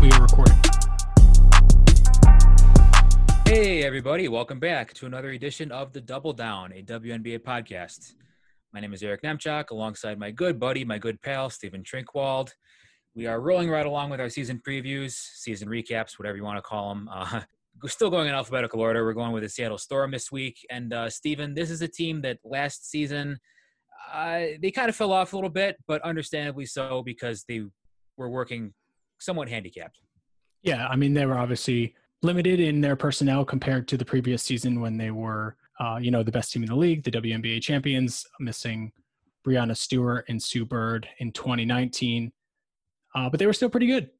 we are recording. Hey, everybody, welcome back to another edition of The Double Down, a WNBA podcast. My name is Eric Nemchak, alongside my good buddy, my good pal, Stephen Trinkwald. We are rolling right along with our season previews, season recaps, whatever you want to call them. Uh, we're still going in alphabetical order. We're going with the Seattle Storm this week. And, uh, Stephen, this is a team that last season, uh, they kind of fell off a little bit, but understandably so because they were working somewhat handicapped. Yeah, I mean, they were obviously limited in their personnel compared to the previous season when they were, uh, you know, the best team in the league, the WNBA champions, missing Breanna Stewart and Sue Bird in 2019. Uh, but they were still pretty good.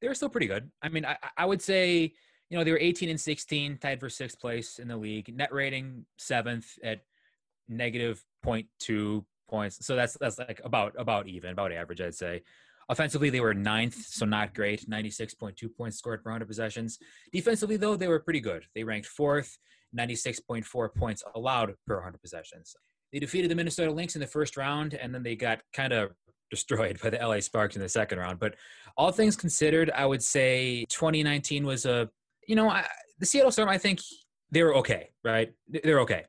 They were still pretty good. I mean, I, I would say, you know, they were 18 and 16, tied for sixth place in the league. Net rating seventh at negative 0.2 points. So that's that's like about about even, about average, I'd say. Offensively, they were ninth, so not great. 96.2 points scored per 100 possessions. Defensively, though, they were pretty good. They ranked fourth, 96.4 points allowed per 100 possessions. They defeated the Minnesota Lynx in the first round, and then they got kind of destroyed by the LA Sparks in the second round. But all things considered, I would say 2019 was a, you know, I, the Seattle Storm, I think they were okay, right? They're okay.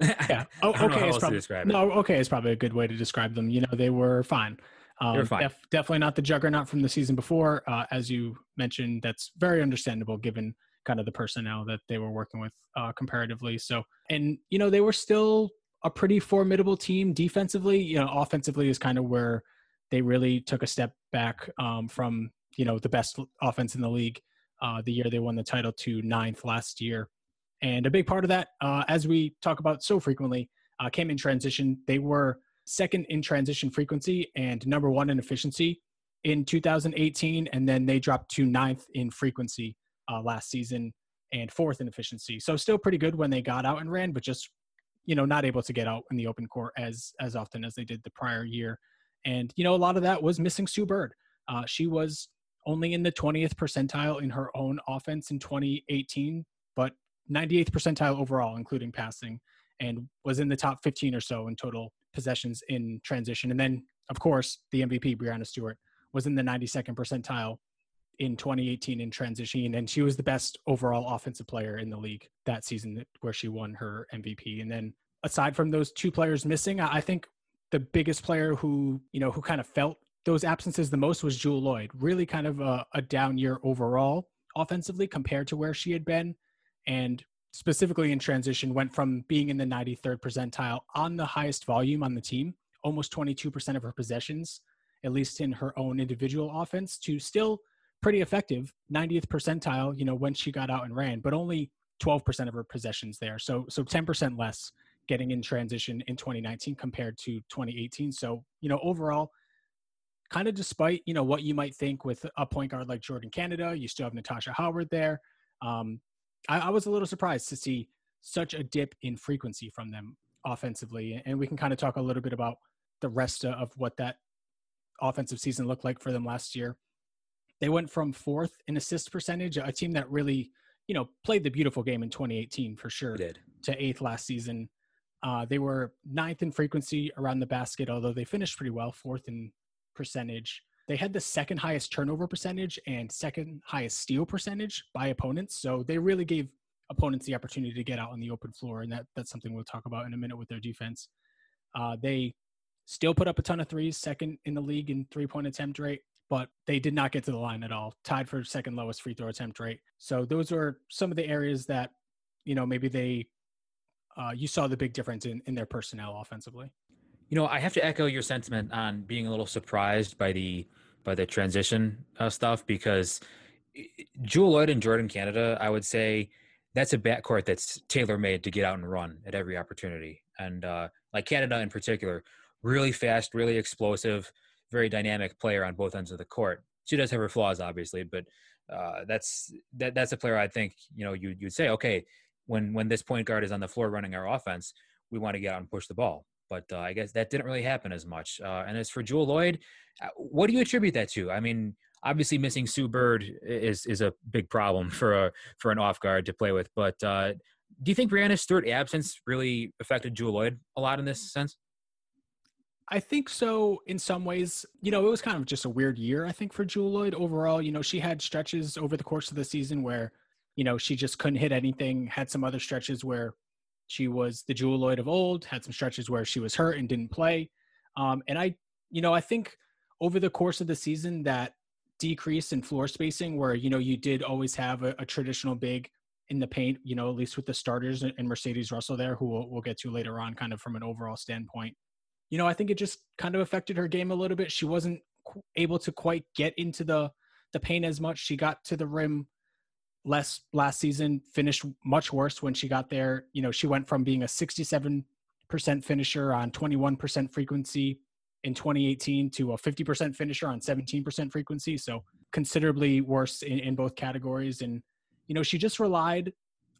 Yeah. Oh, okay. Is probably, no, okay is probably a good way to describe them. You know, they were fine. Um, def- definitely not the juggernaut from the season before. Uh, as you mentioned, that's very understandable given kind of the personnel that they were working with uh, comparatively. So, and, you know, they were still a pretty formidable team defensively. You know, offensively is kind of where they really took a step back um, from, you know, the best offense in the league uh, the year they won the title to ninth last year. And a big part of that, uh, as we talk about so frequently, uh, came in transition. They were second in transition frequency and number one in efficiency in 2018. And then they dropped to ninth in frequency uh, last season and fourth in efficiency. So still pretty good when they got out and ran, but just you know not able to get out in the open court as as often as they did the prior year. And you know a lot of that was missing Sue Bird. Uh, she was only in the 20th percentile in her own offense in 2018, but 98th percentile overall, including passing, and was in the top 15 or so in total possessions in transition. And then, of course, the MVP, Breanna Stewart, was in the 92nd percentile in 2018 in transition, and she was the best overall offensive player in the league that season where she won her MVP. And then, aside from those two players missing, I think the biggest player who you know who kind of felt those absences the most was Jewell Loyd. Really, kind of a, a down year overall offensively compared to where she had been, and specifically in transition, went from being in the 93rd percentile on the highest volume on the team, almost 22% of her possessions, at least in her own individual offense, to still pretty effective 90th percentile, you know, when she got out and ran, but only 12% of her possessions there. So so 10% less getting in transition in 2019 compared to 2018. So, you know, overall kind of despite, you know, what you might think with a point guard like Jordin Canada, you still have Natasha Howard there. Um, I, I was a little surprised to see such a dip in frequency from them offensively. And we can kind of talk a little bit about the rest of what that offensive season looked like for them last year. They went from fourth in assist percentage, a team that really, you know, played the beautiful game in 2018 for sure, did. to eighth last season. Uh, they were ninth in frequency around the basket, although they finished pretty well, fourth in percentage. They had the second highest turnover percentage and second highest steal percentage by opponents. So they really gave opponents the opportunity to get out on the open floor, and that that's something we'll talk about in a minute with their defense. Uh, they still put up a ton of threes, second in the league in three point attempt rate, but they did not get to the line at all. Tied for second lowest free throw attempt rate. So those are some of the areas that you know maybe they uh, you saw the big difference in in their personnel offensively. You know, I have to echo your sentiment on being a little surprised by the by the transition uh, stuff because Jewell Loyd and Jordin Canada, I would say that's a backcourt that's tailor made to get out and run at every opportunity. And uh, like Canada in particular, really fast, really explosive, very dynamic player on both ends of the court. She does have her flaws, obviously, but uh, that's that that's a player I think you know you you'd say okay when when this point guard is on the floor running our offense, we want to get out and push the ball but uh, I guess that didn't really happen as much. Uh, and as for Jewell Loyd, uh, what do you attribute that to? I mean, obviously missing Sue Bird is is a big problem for a for an off guard to play with. But uh, do you think Breanna Stewart absence really affected Jewell Loyd a lot in this sense? I think so in some ways. You know, it was kind of just a weird year, I think, for Jewell Loyd overall. You know, she had stretches over the course of the season where, you know, she just couldn't hit anything, had some other stretches where she was the Jewell Loyd of old, had some stretches where she was hurt and didn't play. Um, and I, you know, I think over the course of the season that decrease in floor spacing where, you know, you did always have a, a traditional big in the paint, you know, at least with the starters and Mercedes Russell there, who we'll, we'll get to later on, kind of from an overall standpoint. You know, I think it just kind of affected her game a little bit. She wasn't able to quite get into the the paint as much. She got to the rim less last season, finished much worse when she got there. You know, she went from being a 67% finisher on 21% frequency in 2018 to a 50% finisher on 17% frequency. So considerably worse in, in both categories. And you know, she just relied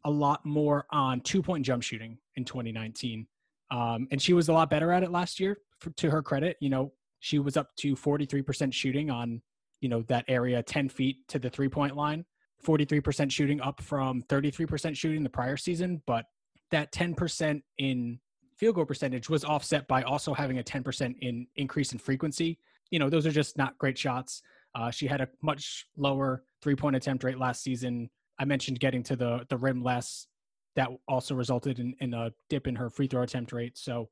a lot more on two point jump shooting in 2019. Um, and she was a lot better at it last year for, to her credit. You know, she was up to 43% shooting on, you know, that area 10 feet to the three point line, 43% shooting up from 33% shooting the prior season. But that 10% in field goal percentage was offset by also having a 10% in increase in frequency. You know, those are just not great shots. Uh, she had a much lower three point attempt rate last season I mentioned getting to the the rim less. That also resulted in, in a dip in her free throw attempt rate. So,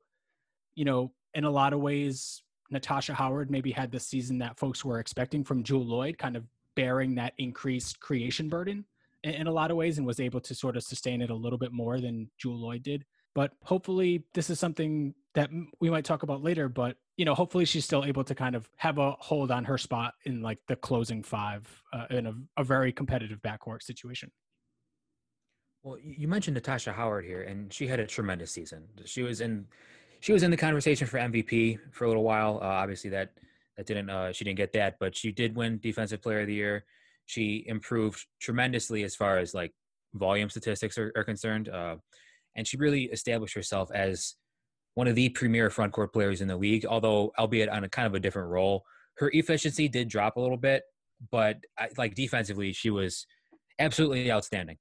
you know, in a lot of ways, Natasha Howard maybe had the season that folks were expecting from Jewell Loyd, kind of bearing that increased creation burden in, in, a lot of ways, and was able to sort of sustain it a little bit more than Jewell Loyd did. But hopefully, this is something that we might talk about later. But you know, hopefully, she's still able to kind of have a hold on her spot in like the closing five uh, in a, a very competitive backcourt situation. Well, you mentioned Natasha Howard here, and she had a tremendous season. She was in, she was in the conversation for MVP for a little while. Uh, obviously, that that didn't, uh, she didn't get that, but she did win Defensive Player of the Year. She improved tremendously as far as like volume statistics are, are concerned. Uh, and she really established herself as one of the premier front court players in the league, although albeit on a kind of a different role. Her efficiency did drop a little bit, but I, like defensively, she was absolutely outstanding.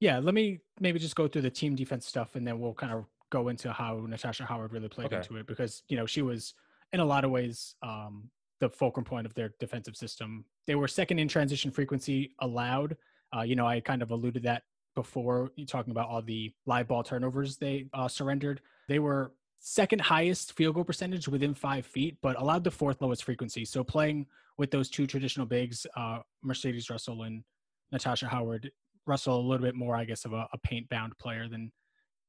Yeah, let me maybe just go through the team defense stuff, and then we'll kind of go into how Natasha Howard really played okay. into it because you know she was in a lot of ways um, the fulcrum point of their defensive system. They were second in transition frequency allowed. Uh, you know, I kind of alluded that before talking about all the live ball turnovers they uh, surrendered. They were second highest field goal percentage within five feet, but allowed the fourth lowest frequency. So playing with those two traditional bigs, uh, Mercedes Russell and Natasha Howard, Russell a little bit more, I guess, of a, a paint bound player than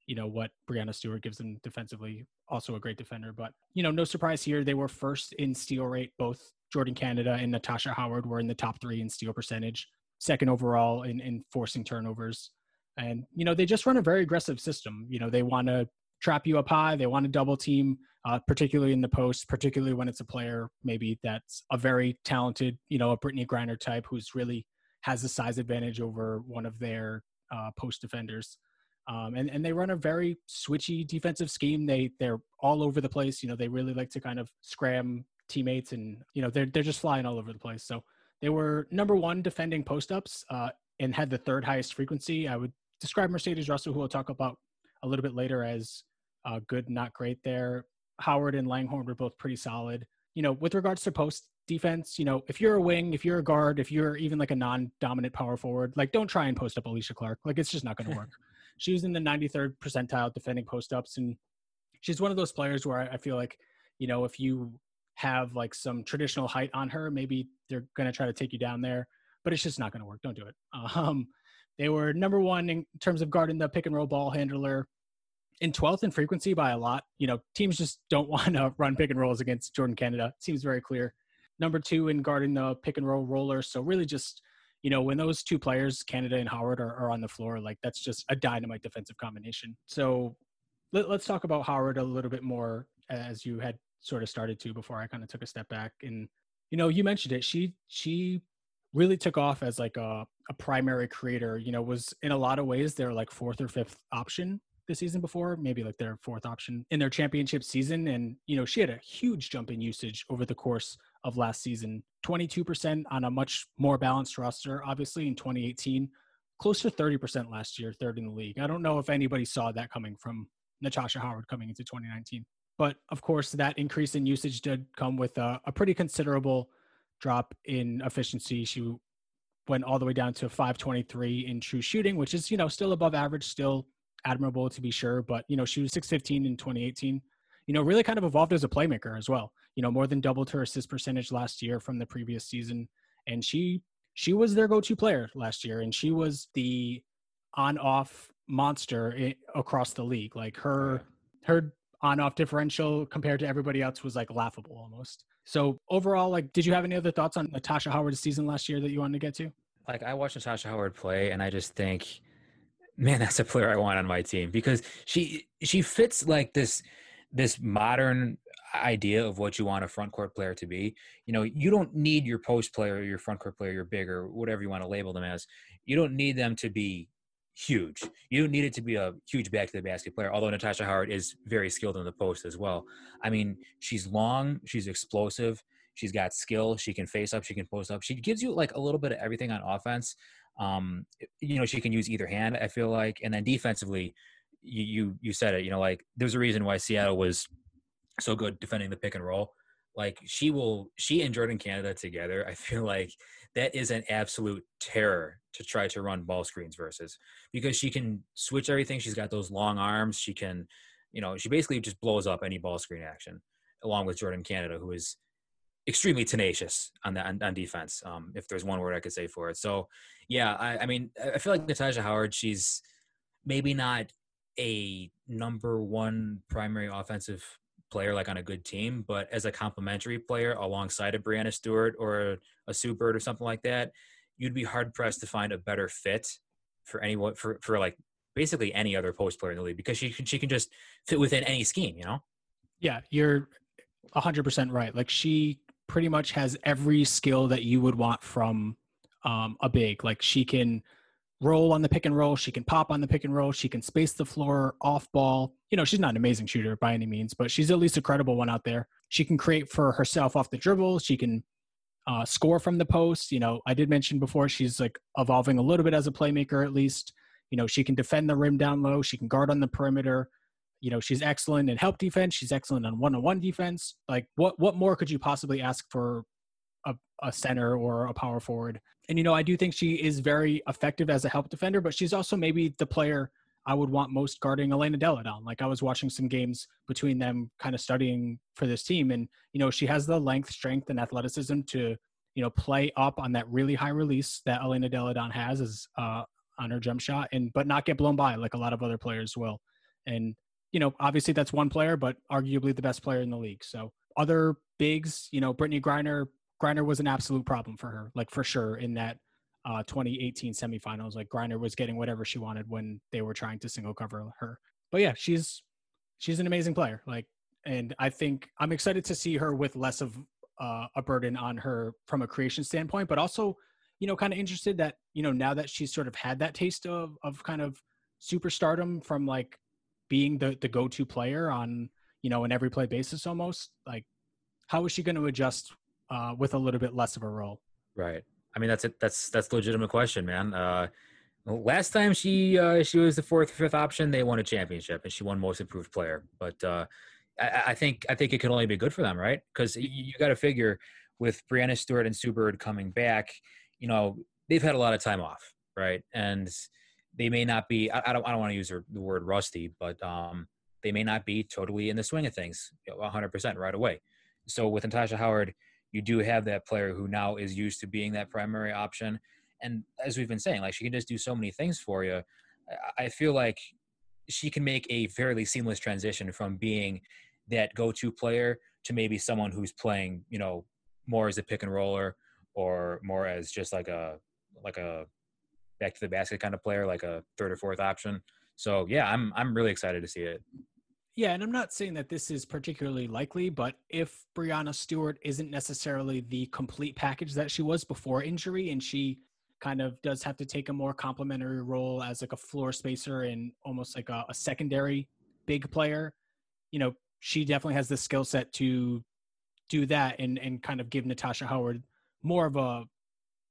you know what Breanna Stewart gives them defensively. Also a great defender, but you know no surprise here. They were first in steal rate. Both Jordin Canada and Natasha Howard were in the top three in steal percentage. Second overall in, in forcing turnovers. And, you know, they just run a very aggressive system. You know, they want to trap you up high. They want to double team, uh, particularly in the post, particularly when it's a player maybe that's a very talented, you know, a Brittney Griner type who's really has a size advantage over one of their uh, post defenders. Um, and, and they run a very switchy defensive scheme. They they're all over the place. You know, they really like to kind of scram teammates, and you know they're they're just flying all over the place. So they were number one defending post ups uh, and had the third highest frequency. I would describe Mercedes Russell, who we'll talk about a little bit later, as uh, good, not great there. Howard and Langhorne were both pretty solid. You know, with regards to post defense, you know, if you're a wing, if you're a guard, if you're even like a non-dominant power forward, like don't try and post up Alysha Clark. Like it's just not going to work. She was in the 93rd percentile defending post ups, and she's one of those players where I feel like, you know, if you have like some traditional height on her, maybe they're going to try to take you down there, but it's just not going to work. Don't do it. Um, they were number one in terms of guarding the pick and roll ball handler in 12th in frequency by a lot. You know, teams just don't want to run pick and rolls against Jordin Canada. It seems very clear. Number two in guarding the pick and roll roller. So really just, you know, when those two players, Canada and Howard, are, are on the floor, like that's just a dynamite defensive combination. So let, let's talk about Howard a little bit more as you had sort of started to before I kind of took a step back. And, you know, you mentioned it. She, she really took off as like a, a primary creator, you know, was in a lot of ways their like fourth or fifth option the season before, maybe like their fourth option in their championship season. And, you know, she had a huge jump in usage over the course of last season 22% on a much more balanced roster, obviously in 2018, close to 30% last year, third in the league. I don't know if anybody saw that coming from Natasha Howard coming into 2019. But of course, that increase in usage did come with a, a pretty considerable drop in efficiency. She went all the way down to 523 in true shooting, which is, you know, still above average, still admirable to be sure. But, you know, she was 615 in 2018. You know, really kind of evolved as a playmaker as well. You know, more than doubled her assist percentage last year from the previous season. And she she was their go-to player last year and she was the on-off monster across the league. Like her her on-off differential compared to everybody else was like laughable almost. So overall, like, did you have any other thoughts on Natasha Howard's season last year that you wanted to get to? Like, I watched Natasha Howard play, and I just think, man, that's a player I want on my team because she she fits like this this modern idea of what you want a front court player to be. You know, you don't need your post player, your front court player, your big or whatever you want to label them as. You don't need them to be huge. You don't need it to be a huge back to the basket player, although Natasha Howard is very skilled in the post as well. I mean, she's long, she's explosive, she's got skill, she can face up, she can post up. She gives you like a little bit of everything on offense. Um, you know, she can use either hand, I feel like, and then defensively, you you, you said it, you know, like there's a reason why Seattle was so good defending the pick and roll. Like she will, she and Jordin Canada together, I feel like that is an absolute terror to try to run ball screens versus because she can switch everything. She's got those long arms. She can, you know, she basically just blows up any ball screen action along with Jordin Canada, who is extremely tenacious on the on, on defense. Um, if there's one word I could say for it. So yeah, I, I mean, I feel like Natasha Howard, she's maybe not a number one primary offensive player like on a good team, but as a complementary player alongside a Breanna Stewart or a Sue Bird or something like that, you'd be hard pressed to find a better fit for anyone for for like basically any other post player in the league because she can she can just fit within any scheme, you know. Yeah, you're hundred percent right. Like she pretty much has every skill that you would want from um, a big. Like she can roll on the pick and roll. She can pop on the pick and roll. She can space the floor off ball. You know, she's not an amazing shooter by any means, but she's at least a credible one out there. She can create for herself off the dribble. She can uh, score from the post. You know, I did mention before she's like evolving a little bit as a playmaker at least. You know, she can defend the rim down low. She can guard on the perimeter. You know, she's excellent in help defense. She's excellent on one-on-one defense. Like, what what more could you possibly ask for a, a center or a power forward? And you know, I do think she is very effective as a help defender, but she's also maybe the player I would want most guarding Elena Delle Donne. Like I was watching some games between them, kind of studying for this team, and you know she has the length, strength, and athleticism to you know play up on that really high release that Elena Delle Donne has as uh, on her jump shot, and but not get blown by like a lot of other players will. And you know, obviously that's one player, but arguably the best player in the league. So other bigs, you know, Brittney Griner. Griner was an absolute problem for her, like for sure in that uh, 2018 semifinals. Like Griner was getting whatever she wanted when they were trying to single cover her. But yeah, she's she's an amazing player. Like, and I think I'm excited to see her with less of uh, a burden on her from a creation standpoint, but also, you know, kind of interested that you know now that she's sort of had that taste of of kind of superstardom from like being the the go to player on you know an every play basis almost. Like, how is she going to adjust uh, with a little bit less of a role? Right. I mean, that's it. That's that's legitimate question, man. Uh, last time she uh, she was the fourth, fifth option, they won a championship, and she won Most Improved Player. But uh, I, I, think I think it could only be good for them, right? Because you, you got to figure with Breanna Stewart and Sue Bird coming back, you know, they've had a lot of time off, right? And they may not be. I, I don't. I don't want to use the word rusty, but um, they may not be totally in the swing of things, 100 percent right away. So with Natasha Howard you do have that player who now is used to being that primary option. And as we've been saying, like she can just do so many things for you. I feel like she can make a fairly seamless transition from being that go-to player to maybe someone who's playing, you know, more as a pick and roller or more as just like a like a back to the basket kind of player, like a third or fourth option. So yeah, I'm I'm really excited to see it. Yeah, and I'm not saying that this is particularly likely, but if Breanna Stewart isn't necessarily the complete package that she was before injury, and she kind of does have to take a more complementary role as like a floor spacer and almost like a, a secondary big player, you know, she definitely has the skill set to do that and and kind of give Natasha Howard more of a,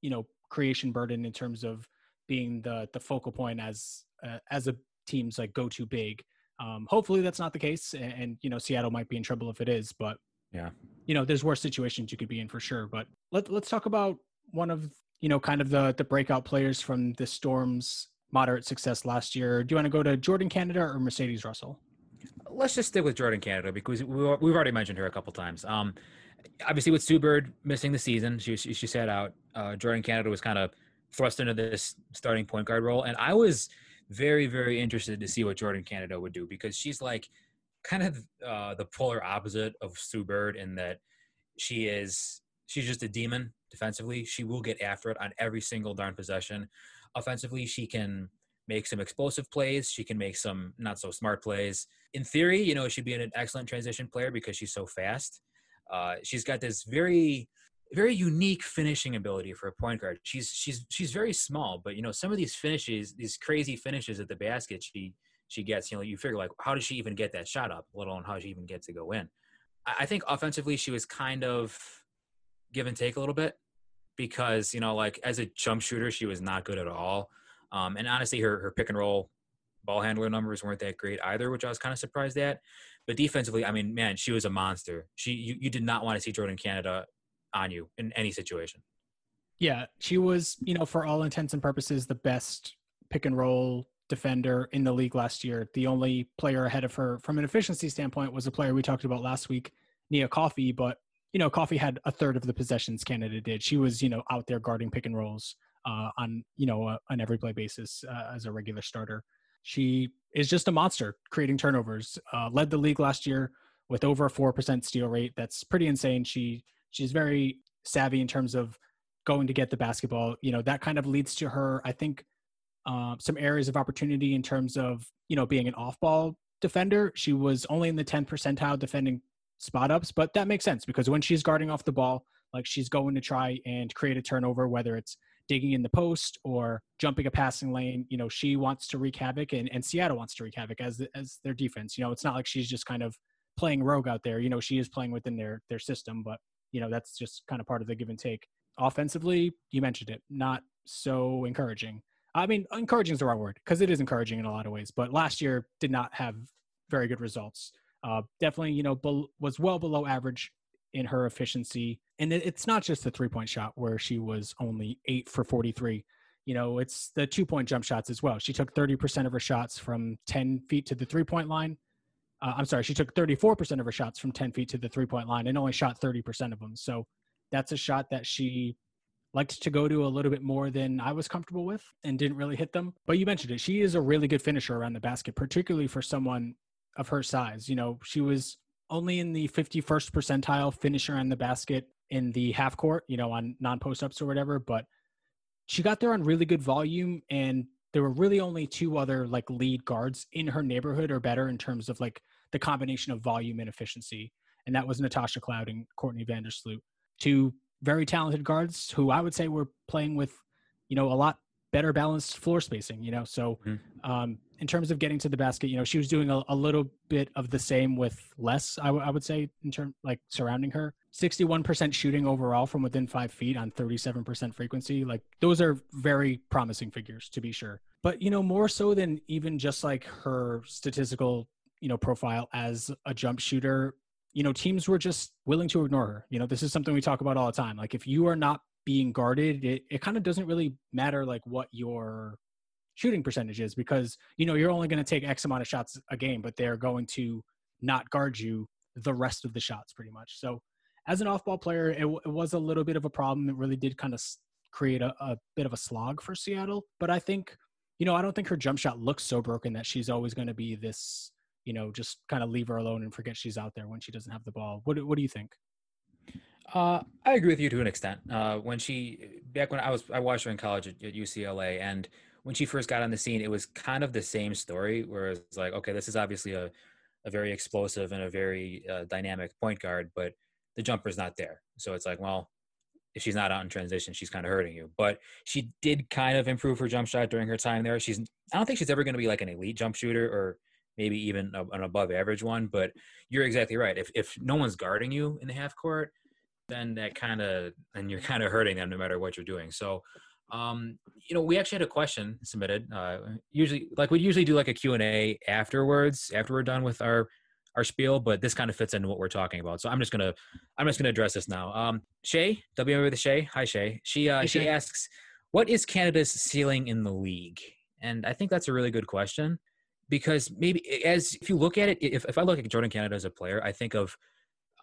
you know, creation burden in terms of being the the focal point as uh, as a team's like go to big Um, hopefully that's not the case, and, and, you know Seattle might be in trouble if it is. But yeah, you know there's worse situations you could be in for sure. But let let's talk about one of you know kind of the the breakout players from the Storm's moderate success last year. Do you want to go to Jordin Canada or Mercedes Russell? Let's just stick with Jordin Canada because we've already mentioned her a couple times. Um, obviously, with Sue Bird missing the season, she she, she sat out. Uh, Jordin Canada was kind of thrust into this starting point guard role, and I was very very interested to see what Jordin Canada would do because she's like kind of uh, the polar opposite of Sue Bird in that she is she's just a demon defensively. She will get after it on every single darn possession. Offensively, she can make some explosive plays. She can make some not so smart plays. In theory, you know, she'd be an excellent transition player because she's so fast. Uh, she's got this very, very unique finishing ability for a point guard. She's she's she's very small, but you know, some of these finishes, these crazy finishes at the basket, she she gets. You know, you figure like, how does she even get that shot up? Let alone how she even gets to go in. I, I think offensively, she was kind of give and take a little bit because you know, like as a jump shooter, she was not good at all. Um, and honestly, her her pick and roll ball handler numbers weren't that great either, which I was kind of surprised at. But defensively, I mean, man, she was a monster. She you, you did not want to see Jordin Canada on you in any situation. Yeah, she was, you know, for all intents and purposes, the best pick and roll defender in the league last year. The only player ahead of her from an efficiency standpoint was a player we talked about last week, Nia Coffey, but you know, Coffey had a third of the possessions Canada did. She was, you know, out there guarding pick and rolls uh, on, you know, uh, an every play basis uh, as a regular starter. She is just a monster creating turnovers. Uh, led the league last year with over a four percent steal rate. That's pretty insane. She she's very savvy in terms of going to get the basketball. You know that kind of leads to her. I think uh, some areas of opportunity in terms of you know being an off-ball defender. She was only in the 10 percentile defending spot ups, but that makes sense because when she's guarding off the ball, like she's going to try and create a turnover, whether it's digging in the post or jumping a passing lane. You know, she wants to wreak havoc, and, and Seattle wants to wreak havoc as as their defense. You know, it's not like she's just kind of playing rogue out there. You know, she is playing within their their system, but you know that's just kind of part of the give and take. Offensively, you mentioned it, not so encouraging. I mean, encouraging is the wrong word because it is encouraging in a lot of ways. But last year did not have very good results. Uh, definitely, you know, be- was well below average in her efficiency. And it's not just the three point shot where she was only eight for 43. You know, it's the two point jump shots as well. She took 30% of her shots from 10 feet to the three point line. Uh, I'm sorry, she took 34% of her shots from 10 feet to the three point line and only shot 30% of them. So that's a shot that she liked to go to a little bit more than I was comfortable with and didn't really hit them. But you mentioned it. She is a really good finisher around the basket, particularly for someone of her size. You know, she was only in the 51st percentile finisher on the basket in the half court, you know, on non post ups or whatever. But she got there on really good volume, and there were really only two other like lead guards in her neighborhood or better in terms of like the combination of volume and efficiency. And that was Natasha Cloud and Courtney Vandersloot, two very talented guards who I would say were playing with, you know, a lot better balanced floor spacing, you know. So mm-hmm. um, in terms of getting to the basket, you know, she was doing a, a little bit of the same with less, I, w- I would say, in terms like surrounding her. 61% shooting overall from within five feet on 37% frequency. Like those are very promising figures to be sure. But, you know, more so than even just like her statistical, you know, profile as a jump shooter, you know, teams were just willing to ignore her. You know, this is something we talk about all the time. Like if you are not being guarded, it, it kind of doesn't really matter like what your shooting percentage is because you know you're only going to take x amount of shots a game but they're going to not guard you the rest of the shots pretty much. So as an off-ball player it, it was a little bit of a problem. It really did kind of create a, a bit of a slog for seattle but i think you know i don't think her jump shot looks so broken that she's always going to be this you know just kind of leave her alone and forget she's out there when she doesn't have the ball. What, what do you think uh, I agree with you to an extent. Uh, when she back when I was I watched her in college at, at UCLA, and when she first got on the scene, it was kind of the same story. Where it's like, okay, this is obviously a, a very explosive and a very uh, dynamic point guard, but the jumper's not there. So it's like, well, if she's not out in transition, she's kind of hurting you. But she did kind of improve her jump shot during her time there. She's, I don't think she's ever going to be like an elite jump shooter or maybe even a, an above average one. But you're exactly right. If if no one's guarding you in the half court, then that kind of and you're kind of hurting them no matter what you're doing. So Um, you know, we actually had a question submitted. Uh, usually, like we usually do, like a Q and A afterwards, after we're done with our our spiel, but this kind of fits into what we're talking about. So I'm just gonna I'm just gonna address this now. Um, Shay, W with the Shay. Hi Shay. She uh, hey, she Shay. asks, what is Canada's ceiling in the league? And I think that's a really good question because maybe as if you look at it, if if I look at Jordin Canada as a player, I think of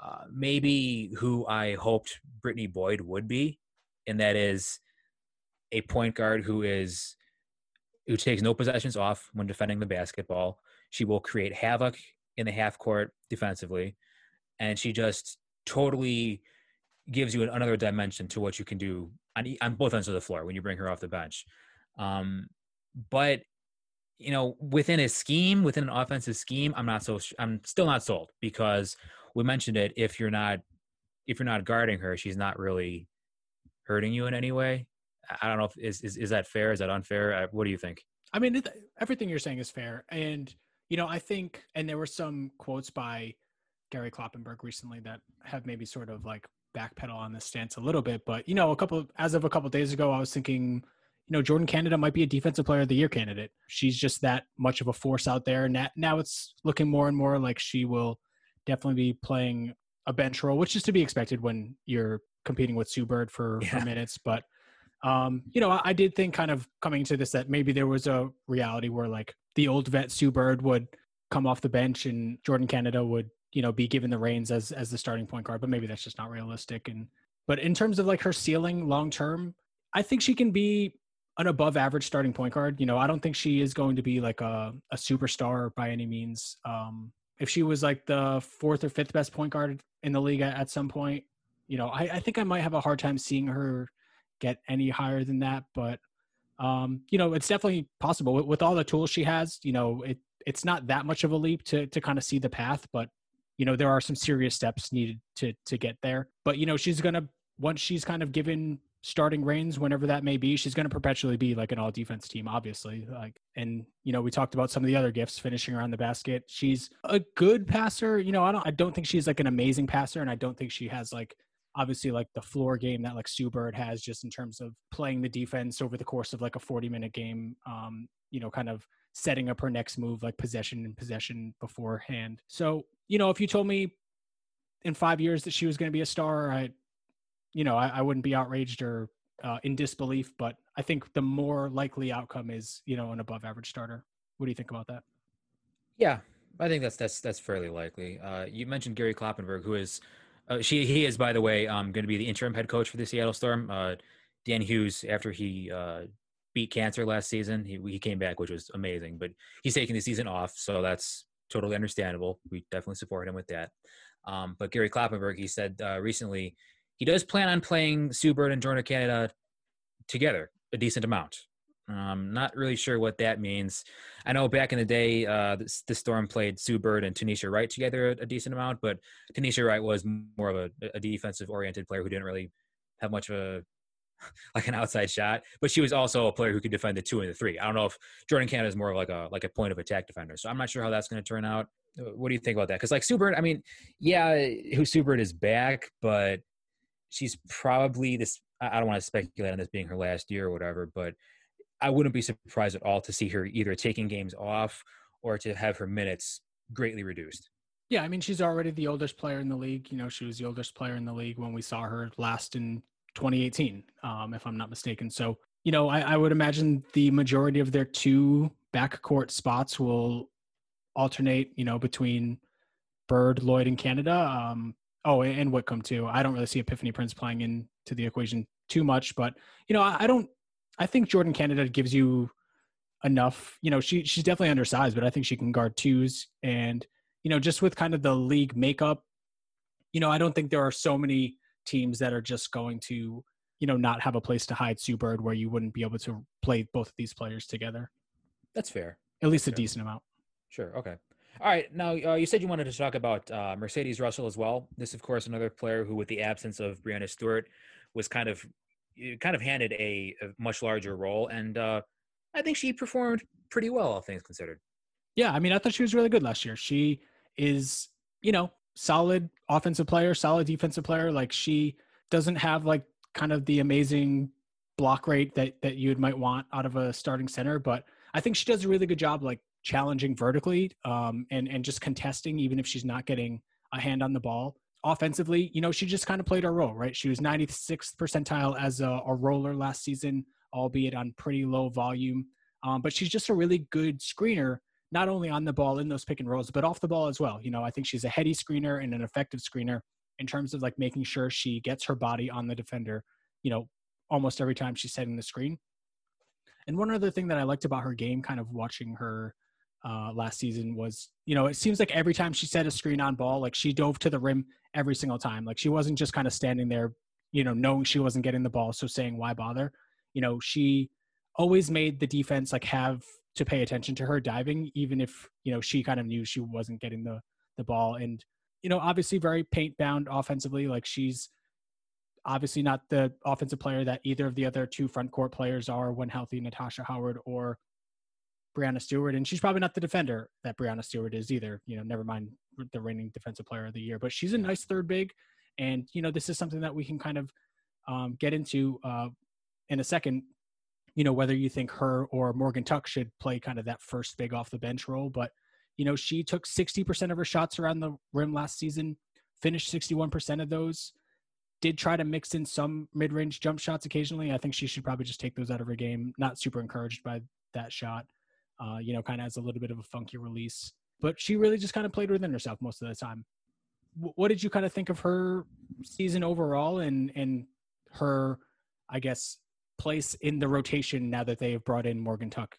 uh, maybe who I hoped Brittany Boyd would be, and that is a point guard who is who takes no possessions off when defending the basketball. She will create havoc in the half court defensively, and she just totally gives you another dimension to what you can do on on both ends of the floor when you bring her off the bench. Um, but you know, within a scheme, within an offensive scheme, I'm not so. I'm still not sold because we mentioned it. If you're not, if you're not guarding her, she's not really hurting you in any way. I don't know if is is, is that fair? Is that unfair? What do you think? I mean, everything you're saying is fair, and you know, I think, and there were some quotes by Gary Kloppenburg recently that have maybe sort of like backpedal on this stance a little bit. But you know, a couple as of a couple of days ago, I was thinking, you know, Jordin Canada might be a defensive player of the year candidate. She's just that much of a force out there. And now it's looking more and more like she will definitely be playing a bench role, which is to be expected when you're competing with Sue Bird for, yeah. for minutes. But um, you know, I, I, did think kind of coming to this that maybe there was a reality where like the old vet Sue Bird would come off the bench and Jordin Canada would, you know, be given the reins as as the starting point guard. But maybe that's just not realistic. And but in terms of like her ceiling long term, I think she can be an above average starting point guard. You know, I don't think she is going to be like a, a superstar by any means. Um, if she was like the fourth or fifth best point guard in the league at, some point, you know, I, I think I might have a hard time seeing her get any higher than that. But um, you know, it's definitely possible with, with, all the tools she has. You know, it it's not that much of a leap to to kind of see the path, but you know, there are some serious steps needed to to get there. But you know, she's gonna once she's kind of given starting reins whenever that may be she's going to perpetually be like an all defense team obviously like and you know we talked about some of the other gifts finishing around the basket. She's a good passer you know i don't i don't think she's like an amazing passer and i don't think she has like obviously like the floor game that like Sue Bird has just in terms of playing the defense over the course of like a 40 minute game um you know kind of setting up her next move like possession and possession beforehand. So you know if you told me in five years that she was going to be a star i you know i, I wouldn't be outraged or uh, in disbelief but i think the more likely outcome is you know an above average starter what do you think about that yeah i think that's that's that's fairly likely uh, you mentioned gary kloppenburg who is uh, she he is, by the way, um, going to be the interim head coach for the Seattle Storm. Uh, Dan Hughes, after he uh, beat cancer last season, he he came back, which was amazing. But he's taking the season off, so that's totally understandable. We definitely support him with that. Um, but Gary Kloppenburg, he said uh, recently, he does plan on playing Sue Bird and Jordin Canada together a decent amount. Um, not really sure what that means. I know back in the day, uh, the, the Storm played Sue Bird and Tanisha Wright together a, a, decent amount, but Tanisha Wright was more of a, a defensive oriented player who didn't really have much of a like an outside shot, but she was also a player who could defend the two and the three. I don't know if Jordin Canada is more of like a like a point of attack defender, so I'm not sure how that's going to turn out. Uh, what do you think about that? Because like Sue Bird, I mean, yeah, who Sue Bird is back, but she's probably this. I don't want to speculate on this being her last year or whatever, but I wouldn't be surprised at all to see her either taking games off or to have her minutes greatly reduced. Yeah, I mean, she's already the oldest player in the league. You know, she was the oldest player in the league when we saw her last in 2018, um, if I'm not mistaken. So, you know, I, I would imagine the majority of their two backcourt spots will alternate, you know, between Bird, Loyd, and Canada. Um, oh, and Whitcomb too. I don't really see Epiphany Prince playing into the equation too much, but you know, I, don't I think Jordin Canada gives you enough. You know, she she's definitely undersized, but I think she can guard twos. And you know, just with kind of the league makeup, you know, I don't think there are so many teams that are just going to, you know, not have a place to hide Sue Bird where you wouldn't be able to play both of these players together. That's fair. At least a decent amount. Sure. Okay. All right. Now, uh, you said you wanted to talk about uh, Mercedes Russell as well. This, of course, another player who, with the absence of Breanna Stewart, was kind of kind of handed a, a much larger role, and uh, I think she performed pretty well, all things considered. Yeah, I mean, I thought she was really good last year. She is, you know, solid offensive player, solid defensive player. Like she doesn't have like kind of the amazing block rate that that you might want out of a starting center, but I think she does a really good job like challenging vertically um, and and just contesting even if she's not getting a hand on the ball. Offensively, you know, she just kind of played her role, right? She was 96th percentile as a, a roller last season, albeit on pretty low volume. Um, but she's just a really good screener, not only on the ball in those pick and rolls, but off the ball as well. You know, I think she's a heady screener and an effective screener in terms of like making sure she gets her body on the defender, you know, almost every time she's setting the screen. And one other thing that I liked about her game, kind of watching her uh, last season, was you know it seems like every time she set a screen on ball, like she dove to the rim every single time. Like she wasn't just kind of standing there, you know, knowing she wasn't getting the ball, so saying why bother. You know, she always made the defense like have to pay attention to her diving, even if you know she kind of knew she wasn't getting the the ball. And you know, obviously very paint bound offensively. Like she's obviously not the offensive player that either of the other two front court players are when healthy, Natasha Howard or Breanna Stewart. And she's probably not the defender that Breanna Stewart is either, you know, never mind the reigning defensive player of the year, but she's a nice third big. And, you know, this is something that we can kind of um, get into uh, in a second, you know, whether you think her or Morgan Tuck should play kind of that first big off the bench role. But, you know, she took 60% of her shots around the rim last season, finished 61% of those did try to mix in some mid-range jump shots occasionally. I think she should probably just take those out of her game. Not super encouraged by that shot. Uh, you know, kind of has a little bit of a funky release, but she really just kind of played within herself most of the time. W- what did you kind of think of her season overall and and her, I guess, place in the rotation now that they have brought in Morgan Tuck?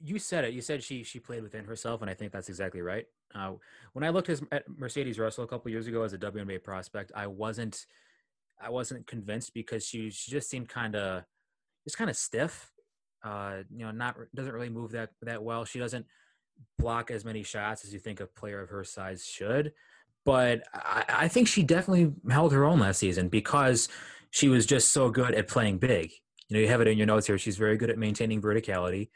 You said it. You said she she played within herself, and I think that's exactly right. Uh, when I looked at Mercedes Russell a couple years ago as a WNBA prospect, I wasn't I wasn't convinced because she she just seemed kind of just kind of stiff. Uh, you know, not doesn't really move that that well. She doesn't block as many shots as you think a player of her size should. But I, I think she definitely held her own last season because she was just so good at playing big. You know, you have it in your notes here. She's very good at maintaining verticality.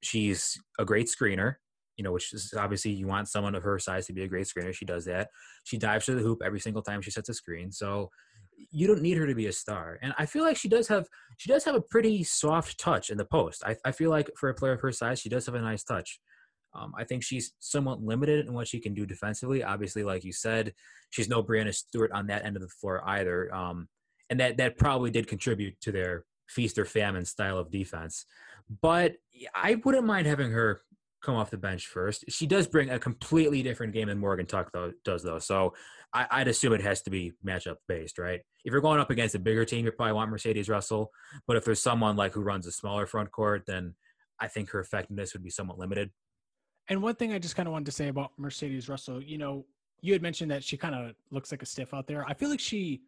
She's a great screener you know, which is obviously you want someone of her size to be a great screener. She does that. She dives to the hoop every single time she sets a screen. So you don't need her to be a star. And I feel like she does have she does have a pretty soft touch in the post. I, I feel like for a player of her size, she does have a nice touch. Um, I think she's somewhat limited in what she can do defensively. Obviously, like you said, she's no Breanna Stewart on that end of the floor either. Um, and that that probably did contribute to their feast or famine style of defense. But I wouldn't mind having her come off the bench first. She does bring a completely different game than Morgan Tuck though, does though. So I, would assume it has to be matchup based, right? If you're going up against a bigger team, you probably want Mercedes Russell. But if there's someone like who runs a smaller front court, then I think her effectiveness would be somewhat limited. And one thing I just kind of wanted to say about Mercedes Russell, you know, you had mentioned that she kind of looks like a stiff out there. I feel like she,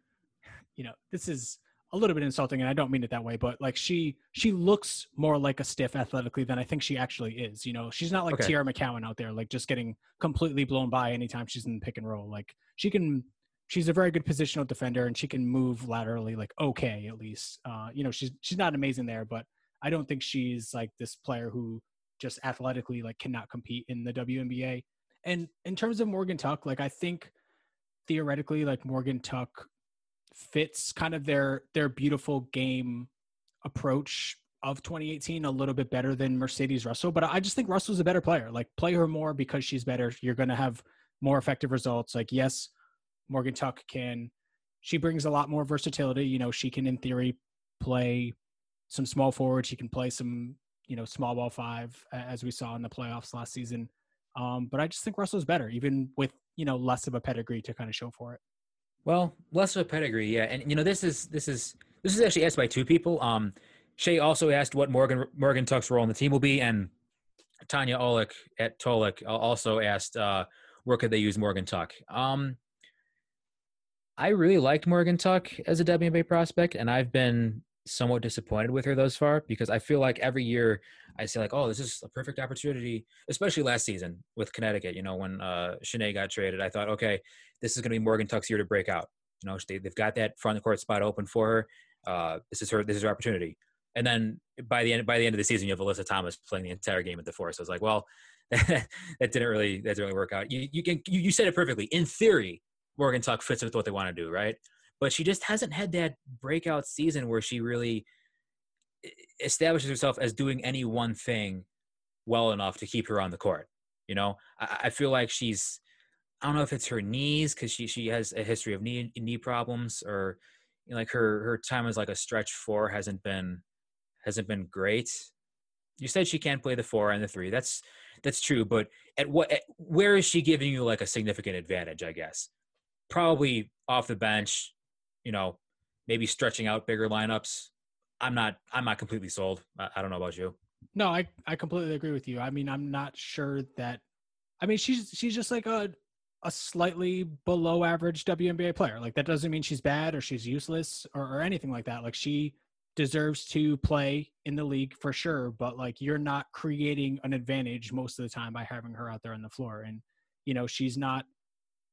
you know, this is a little bit insulting and I don't mean it that way, but like she she looks more like a stiff athletically than I think she actually is. You know, she's not like okay. Teaira McCowan out there, like just getting completely blown by anytime she's in the pick and roll. Like she can she's a very good positional defender and she can move laterally like okay at least. Uh, you know, she's she's not amazing there, but I don't think she's like this player who just athletically like cannot compete in the WNBA. And in terms of Morgan Tuck, like I think theoretically like Morgan Tuck fits kind of their their beautiful game approach of 2018 a little bit better than Mercedes Russell, but I just think Russell's a better player. Like play her more because she's better. You're going to have more effective results. Like yes, Morgan Tuck can she brings a lot more versatility. You know, she can in theory play some small forward, she can play some, you know, small ball 5 as we saw in the playoffs last season. Um, but I just think Russell's better even with, you know, less of a pedigree to kind of show for it. Well, less of a pedigree, yeah. And you know, this is this is this is actually asked by two people. Um, Shay also asked what Morgan Morgan Tuck's role in the team will be, and Tanya Olick at Tolik also asked uh, where could they use Morgan Tuck. Um, I really liked Morgan Tuck as a WNBA prospect, and I've been somewhat disappointed with her thus far because I feel like every year I say like, oh, this is a perfect opportunity, especially last season with Connecticut. You know, when uh, Chiney got traded, I thought, okay, this is going to be Morgan Tuck's year to break out. You know, they, they've got that front court spot open for her. Uh, this is her. This is her opportunity. And then by the end by the end of the season, you have Alyssa Thomas playing the entire game at the four. So I was like, well, that didn't really that didn't really work out. You you can you, you said it perfectly. In theory, Morgan Tuck fits with what they want to do, right? But she just hasn't had that breakout season where she really establishes herself as doing any one thing well enough to keep her on the court. You know, I, I feel like she's I don't know if it's her knees because she she has a history of knee knee problems or you know, like her her time as like a stretch four hasn't been hasn't been great. You said she can't play the four and the three. That's that's true, but at what at, where is she giving you like a significant advantage? I guess probably off the bench. You know, maybe stretching out bigger lineups. I'm not I'm not completely sold. I, I don't know about you. No, I I completely agree with you. I mean, I'm not sure that. I mean, she's she's just like a a slightly below average WNBA player. Like that doesn't mean she's bad or she's useless or, or anything like that. Like she deserves to play in the league for sure, but like you're not creating an advantage most of the time by having her out there on the floor. And you know, she's not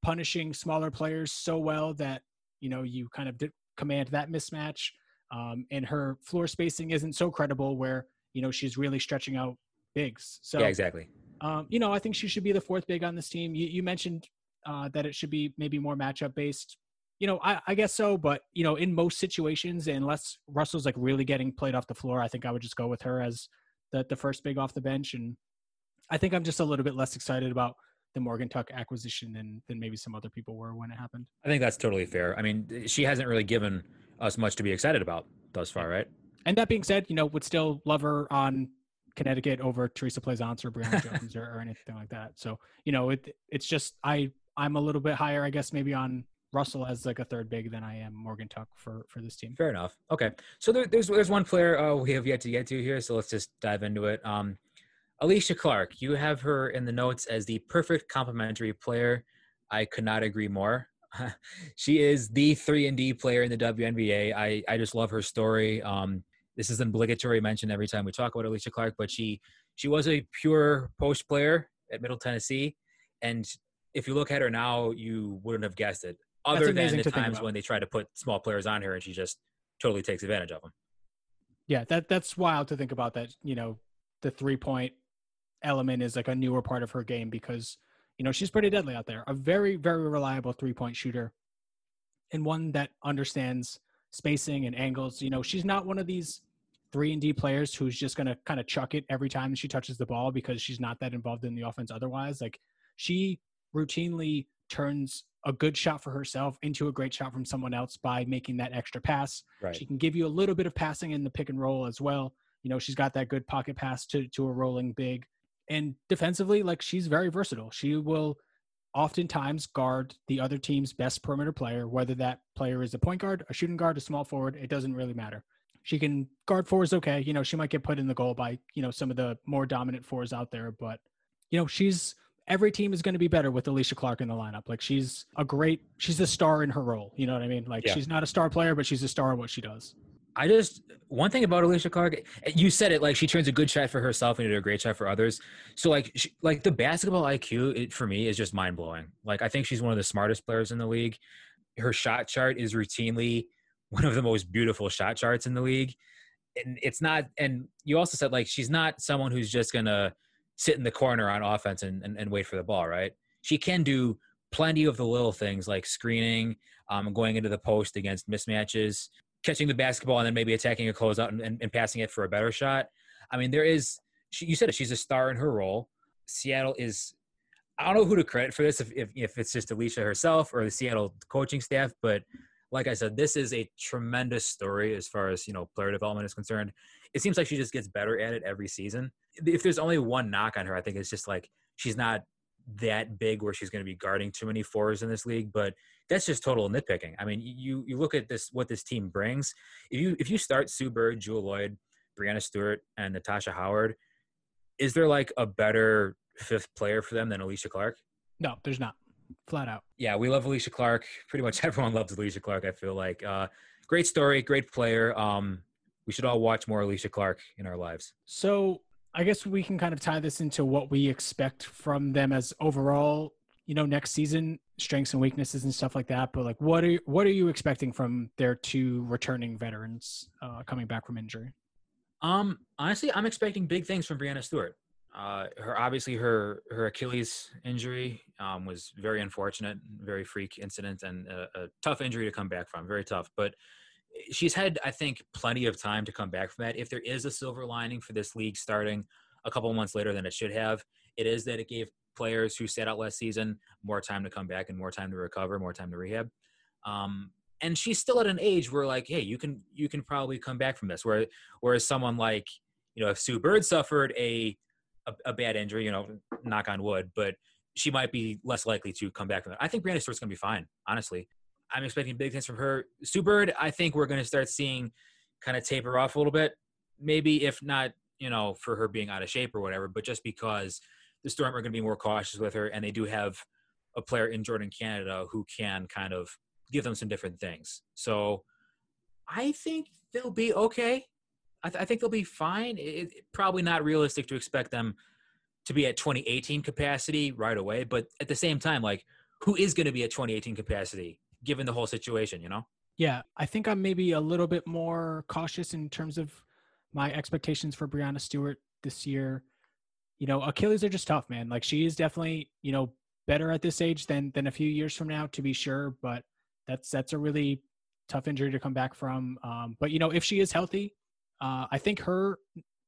punishing smaller players so well that you know you kind of command that mismatch. Um, and her floor spacing isn't so credible where you know she's really stretching out bigs. So yeah, exactly. Um, you know, I think she should be the fourth big on this team. You, you mentioned uh, that it should be maybe more matchup based. You know, I, I, guess so, but you know, in most situations, unless Russell's like really getting played off the floor, I think I would just go with her as the the first big off the bench. And I think I'm just a little bit less excited about the Morgan Tuck acquisition than than maybe some other people were when it happened. I think that's totally fair. I mean, she hasn't really given us much to be excited about thus far, right? And that being said, you know, would still love her on Connecticut over Theresa Plaisance or Brionna Jones or, or, anything like that. So, you know, it it's just I I'm a little bit higher, I guess, maybe on Russell as like a third big than I am Morgan Tuck for for this team. Fair enough. Okay, so there, there's there's one player uh, we have yet to get to here, so let's just dive into it. Um, Alysha Clark, you have her in the notes as the perfect complementary player. I could not agree more. she is the three and D player in the WNBA. I I just love her story. Um, this is an obligatory mention every time we talk about Alysha Clark, but she she was a pure post player at Middle Tennessee, and if you look at her now, you wouldn't have guessed it. Other than the times when they try to put small players on her and she just totally takes advantage of them. Yeah, that that's wild to think about. That you know, the three point element is like a newer part of her game because you know she's pretty deadly out there. A very very reliable three point shooter, and one that understands spacing and angles. You know, she's not one of these three and D players who's just gonna kind of chuck it every time she touches the ball because she's not that involved in the offense otherwise. Like she routinely turns a good shot for herself into a great shot from someone else by making that extra pass. Right. She can give you a little bit of passing in the pick and roll as well. You know, she's got that good pocket pass to to a rolling big. And defensively, like she's very versatile. She will oftentimes guard the other team's best perimeter player, whether that player is a point guard, a shooting guard, a small forward, it doesn't really matter. She can guard fours okay. You know, she might get put in the goal by, you know, some of the more dominant fours out there, but you know, she's every team is going to be better with Alysha Clark in the lineup. Like she's a great, she's a star in her role. You know what I mean? Like yeah. she's not a star player, but she's a star in what she does. I just one thing about Alysha Clark, you said it like she turns a good shot for herself into a great shot for others. So like she, like the basketball IQ it, for me is just mind blowing. Like I think she's one of the smartest players in the league. Her shot chart is routinely one of the most beautiful shot charts in the league. And it's not and you also said like she's not someone who's just gonna sit in the corner on offense and, and, and wait for the ball, right? She can do plenty of the little things like screening, um, going into the post against mismatches, catching the basketball and then maybe attacking a closeout and, and, and passing it for a better shot. I mean, there is, she, you said it, she's a star in her role. Seattle is, I don't know who to credit for this, if, if, if it's just Alysha herself or the Seattle coaching staff, but like I said, this is a tremendous story as far as, you know, player development is concerned. It seems like she just gets better at it every season. If there's only one knock on her, I think it's just like she's not that big where she's going to be guarding too many fours in this league, but that's just total nitpicking. I mean, you you look at this what this team brings. If you if you start Sue Bird, Jewell Loyd, Breanna Stewart, and Natasha Howard, is there like a better fifth player for them than Alysha Clark? No, there's not. Flat out. Yeah, we love Alysha Clark. Pretty much everyone loves Alysha Clark. I feel like uh, great story, great player. Um, we should all watch more Alysha Clark in our lives. So I guess we can kind of tie this into what we expect from them as overall, you know, next season strengths and weaknesses and stuff like that. But like, what are what are you expecting from their two returning veterans uh, coming back from injury? Um, honestly, I'm expecting big things from Breanna Stewart. Uh, her obviously her her Achilles injury um, was very unfortunate, very freak incident, and a, a, tough injury to come back from. Very tough, but she's had, I think, plenty of time to come back from that. If there is a silver lining for this league starting a couple months later than it should have, it is that it gave players who sat out last season more time to come back and more time to recover, more time to rehab. Um, and she's still at an age where, like, hey, you can you can probably come back from this. Where whereas someone like, you know, if Sue Bird suffered a a, a bad injury, you know, knock on wood, but she might be less likely to come back from that. I think Breanna Stewart's going to be fine, honestly. I'm expecting big things from her. Sue Bird, I think we're going to start seeing kind of taper off a little bit. Maybe if not, you know, for her being out of shape or whatever, but just because the Storm are going to be more cautious with her, and they do have a player in Jordin Canada who can kind of give them some different things. So I think they'll be okay. I, th- I think they'll be fine. It, it, probably not realistic to expect them to be at 2018 capacity right away, but at the same time, like who is going to be at 2018 capacity given the whole situation? You know? Yeah, I think I'm maybe a little bit more cautious in terms of my expectations for Breanna Stewart this year. You know, Achilles are just tough, man. Like she is definitely, you know, better at this age than than a few years from now, to be sure. But that's that's a really tough injury to come back from. Um, but you know, if she is healthy, uh, I think her,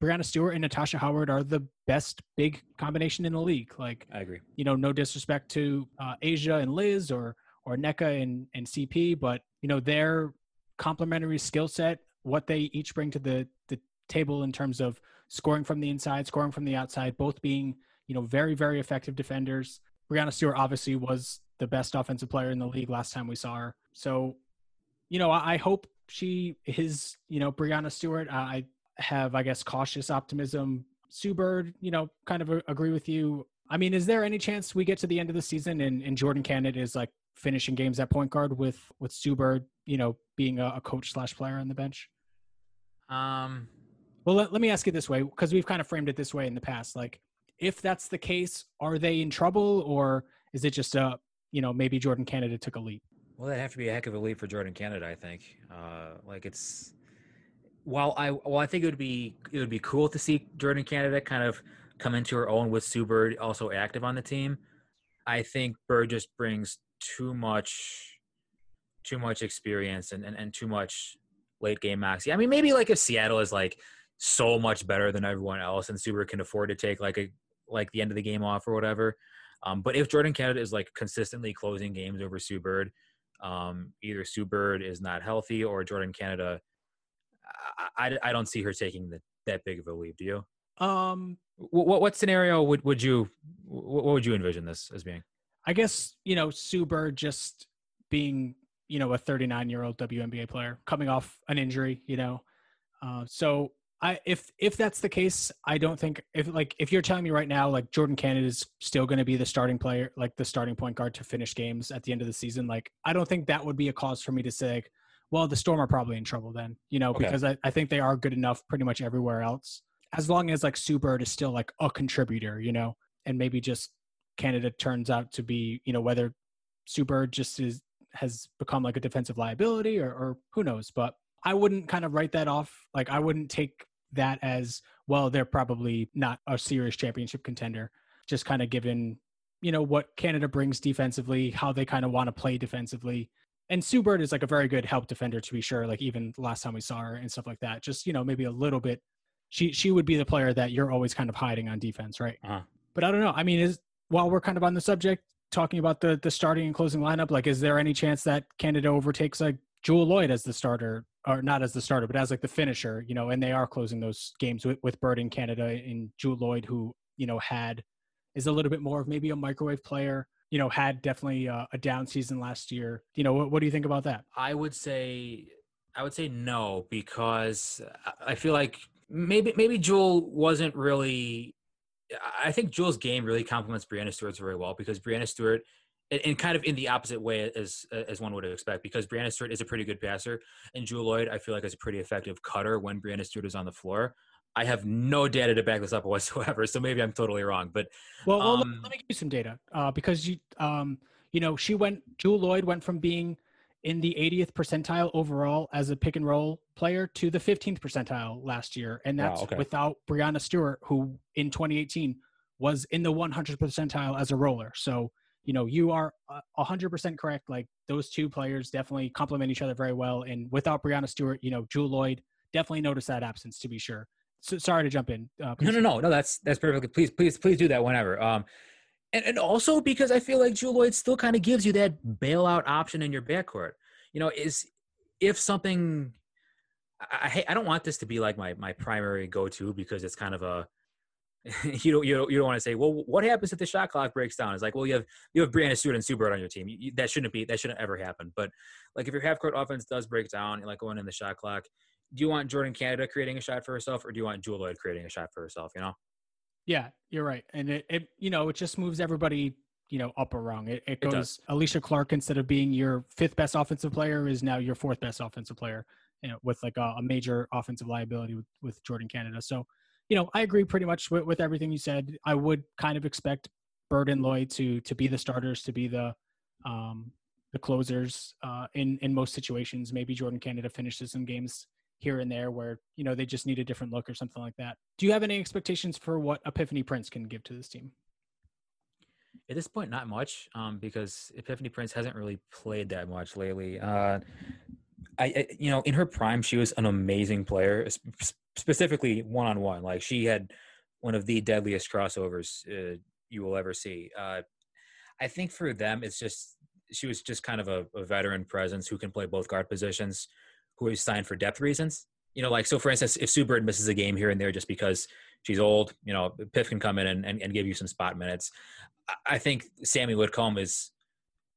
Breanna Stewart and Natasha Howard are the best big combination in the league. Like, I agree. You know, no disrespect to uh, A'ja and Liz or or Nneka and and CP, but you know their complementary skill set, what they each bring to the the table in terms of scoring from the inside, scoring from the outside, both being, you know, very, very effective defenders. Breanna Stewart obviously was the best offensive player in the league last time we saw her. So, you know, I, I hope she is, you know, Breanna Stewart. I have, I guess, cautious optimism. Sue Bird, you know, kind of agree with you. I mean, is there any chance we get to the end of the season and, and Jordin Canada is like finishing games at point guard with with Sue Bird, you know, being a, a coach slash player on the bench? Um, well, let, let me ask you this way because we've kind of framed it this way in the past. Like, if that's the case, are they in trouble or is it just a, you know, maybe Jordin Canada took a leap? Well, that'd have to be a heck of a leap for Jordin Canada, I think. Uh, like it's, while I, well, I think it would be, it would be cool to see Jordin Canada kind of come into her own with Sue Bird also active on the team. I think Bird just brings too much, too much experience and, and, and too much late game maxi. I mean, maybe like if Seattle is like so much better than everyone else, and Super can afford to take like a like the end of the game off or whatever. Um, but if Jordin Canada is like consistently closing games over Sue Bird, um, either Sue Bird is not healthy or Jordin Canada, I, I, I don't see her taking the, that big of a leap. Do you? Um, what what scenario would would you what would you envision this as being? I guess you know Sue Bird just being you know a 39 year old WNBA player coming off an injury, you know, uh, so I if if that's the case, I don't think if like if you're telling me right now like Jordin Canada is still going to be the starting player, like the starting point guard to finish games at the end of the season, like I don't think that would be a cause for me to say, well, the Storm are probably in trouble then, you know, okay. because I, I think they are good enough pretty much everywhere else. As long as like Sue Bird is still like a contributor, you know, and maybe just Canada turns out to be, you know, whether Bird just is has become like a defensive liability or, or who knows, but I wouldn't kind of write that off. Like I wouldn't take that as well. They're probably not a serious championship contender. Just kind of given, you know, what Canada brings defensively, how they kind of want to play defensively. And Sue Bird is like a very good help defender to be sure. Like even last time we saw her and stuff like that. Just you know maybe a little bit. She she would be the player that you're always kind of hiding on defense, right? Uh-huh. But I don't know. I mean, is while we're kind of on the subject, talking about the the starting and closing lineup, like is there any chance that Canada overtakes like Jewell Loyd as the starter or not as the starter, but as like the finisher, you know, and they are closing those games with, with Bird in Canada and Jewell Loyd, who, you know, had is a little bit more of maybe a microwave player, you know, had definitely a, a down season last year. You know, what, what do you think about that? I would say, I would say no, because I feel like maybe, maybe Jewell wasn't really, I think Jewell's game really complements Breanna Stewart's very well because Breanna Stewart and, kind of in the opposite way as as one would expect because Breanna Stewart is a pretty good passer and Jewell Loyd I feel like is a pretty effective cutter when Breanna Stewart is on the floor. I have no data to back this up whatsoever, so maybe I'm totally wrong. But well, well um, let me give you some data uh, because you um, you know she went Jewell Loyd went from being in the 80th percentile overall as a pick and roll player to the 15th percentile last year, and that's wow, okay. without Breanna Stewart, who in 2018 was in the 100 percentile as a roller. So you know, you are hundred percent correct. Like those two players definitely complement each other very well. And without Breanna Stewart, you know, Jewell Loyd definitely noticed that absence to be sure. So, sorry to jump in. Uh, no, no, no, no. That's that's perfectly. Please, please, please do that whenever. Um, and and also because I feel like Jewell Loyd still kind of gives you that bailout option in your backcourt. You know, is if something. I, I don't want this to be like my my primary go to because it's kind of a you don't you don't, you don't want to say, well, what happens if the shot clock breaks down? It's like, well, you have you have Breanna Stewart and Sue Bird on your team. You, that shouldn't be that shouldn't ever happen. But like if your half court offense does break down, like going in the shot clock, do you want Jordin Canada creating a shot for herself, or do you want Jewell Loyd creating a shot for herself? You know. Yeah, you're right, and it, it you know it just moves everybody you know up or wrong. It, it goes it Alysha Clark instead of being your fifth best offensive player is now your fourth best offensive player, you know, with like a, a major offensive liability with, with Jordin Canada. So you know, I agree pretty much with, with everything you said. I would kind of expect Bird and Loyd to to be the starters, to be the um, the closers uh, in in most situations. Maybe Jordin Canada finishes some games here and there where you know they just need a different look or something like that. Do you have any expectations for what Epiphany Prince can give to this team? At this point, not much, um, because Epiphany Prince hasn't really played that much lately. Uh, I, I, you know, in her prime, she was an amazing player, specifically one on one. Like she had one of the deadliest crossovers uh, you will ever see. Uh, I think for them, it's just she was just kind of a, a, veteran presence who can play both guard positions, who is signed for depth reasons. You know, like so for instance, if Sue Bird misses a game here and there just because she's old, you know, Piff can come in and, and, and give you some spot minutes. I think Sami Whitcomb is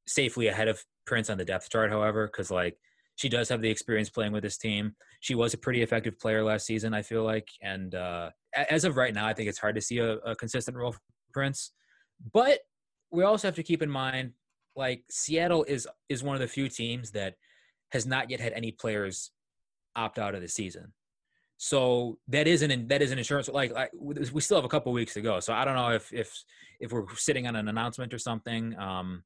safely ahead of Prince on the depth chart, however, because like she does have the experience playing with this team. She was a pretty effective player last season, I feel like. And uh, as of right now, I think it's hard to see a, a consistent role for Prince. But we also have to keep in mind, like Seattle is is one of the few teams that has not yet had any players opt out of the season. So that is an that is an insurance. Like, like we still have a couple weeks to go. So I don't know if if if we're sitting on an announcement or something. Um,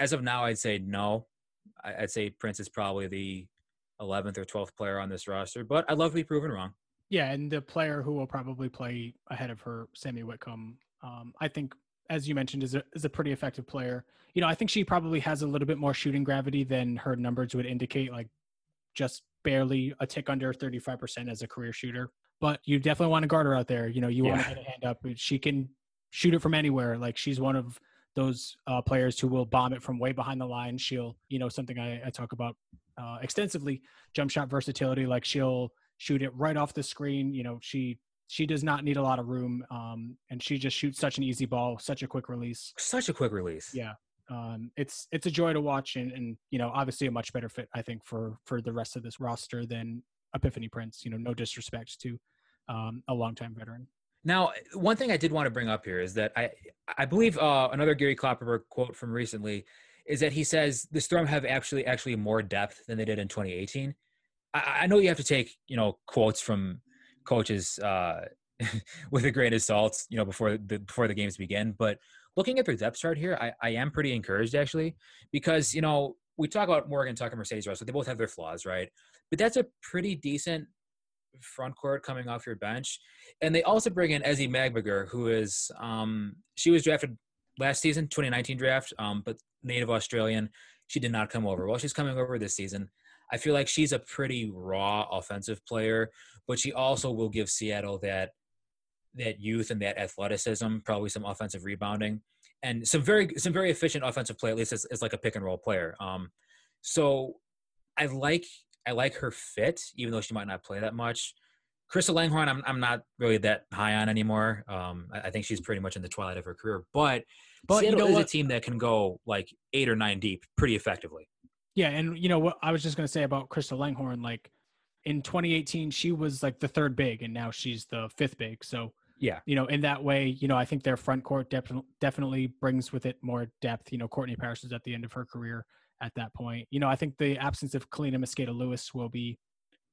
as of now, I'd say no. I'd say Prince is probably the 11th or 12th player on this roster, but I'd love to be proven wrong. Yeah, and the player who will probably play ahead of her, Sami Whitcomb, um, I think, as you mentioned, is a is a pretty effective player. You know, I think she probably has a little bit more shooting gravity than her numbers would indicate, like just barely a tick under 35% as a career shooter. But you definitely want to guard her out there. You know, you yeah. want to get a hand up. She can shoot it from anywhere. Like she's one of those uh, players who will bomb it from way behind the line. She'll, you know, something I, I talk about uh, extensively, jump shot versatility. Like she'll shoot it right off the screen. You know, she she does not need a lot of room, um, and she just shoots such an easy ball, such a quick release. Such a quick release. Yeah, um, it's it's a joy to watch, and, and you know, obviously a much better fit, I think, for for the rest of this roster than Epiphany Prince. You know, no disrespect to um, a longtime veteran. Now, one thing I did want to bring up here is that I I believe uh, another Gary Kloppenburg quote from recently is that he says the Storm have actually actually more depth than they did in 2018. I, I know you have to take you know quotes from coaches uh, with a grain of salt, you know, before the before the games begin. But looking at their depth chart here, I, I am pretty encouraged actually because you know we talk about Morgan Tucker, Mercedes Russell. They both have their flaws, right? But that's a pretty decent front court coming off your bench. And they also bring in Ezi Magbegor, who is um, she was drafted last season, 2019 draft, um, but native Australian. She did not come over. Well, she's coming over this season. I feel like she's a pretty raw offensive player, but she also will give Seattle that that youth and that athleticism, probably some offensive rebounding, and some very some very efficient offensive play. At least as, as like a pick and roll player. Um, so I like I like her fit, even though she might not play that much. Crystal Langhorne, I'm I'm not really that high on anymore. Um, I, I, think she's pretty much in the twilight of her career. But but Seattle you know is what? a team that can go like eight or nine deep pretty effectively. Yeah, and you know what I was just gonna say about Crystal Langhorne, like in 2018, she was like the third big, and now she's the fifth big. So yeah, you know, in that way, you know, I think their front court def- definitely brings with it more depth. You know, Courtney Paris is at the end of her career at that point. You know, I think the absence of Kaleena Mosqueda Lewis will be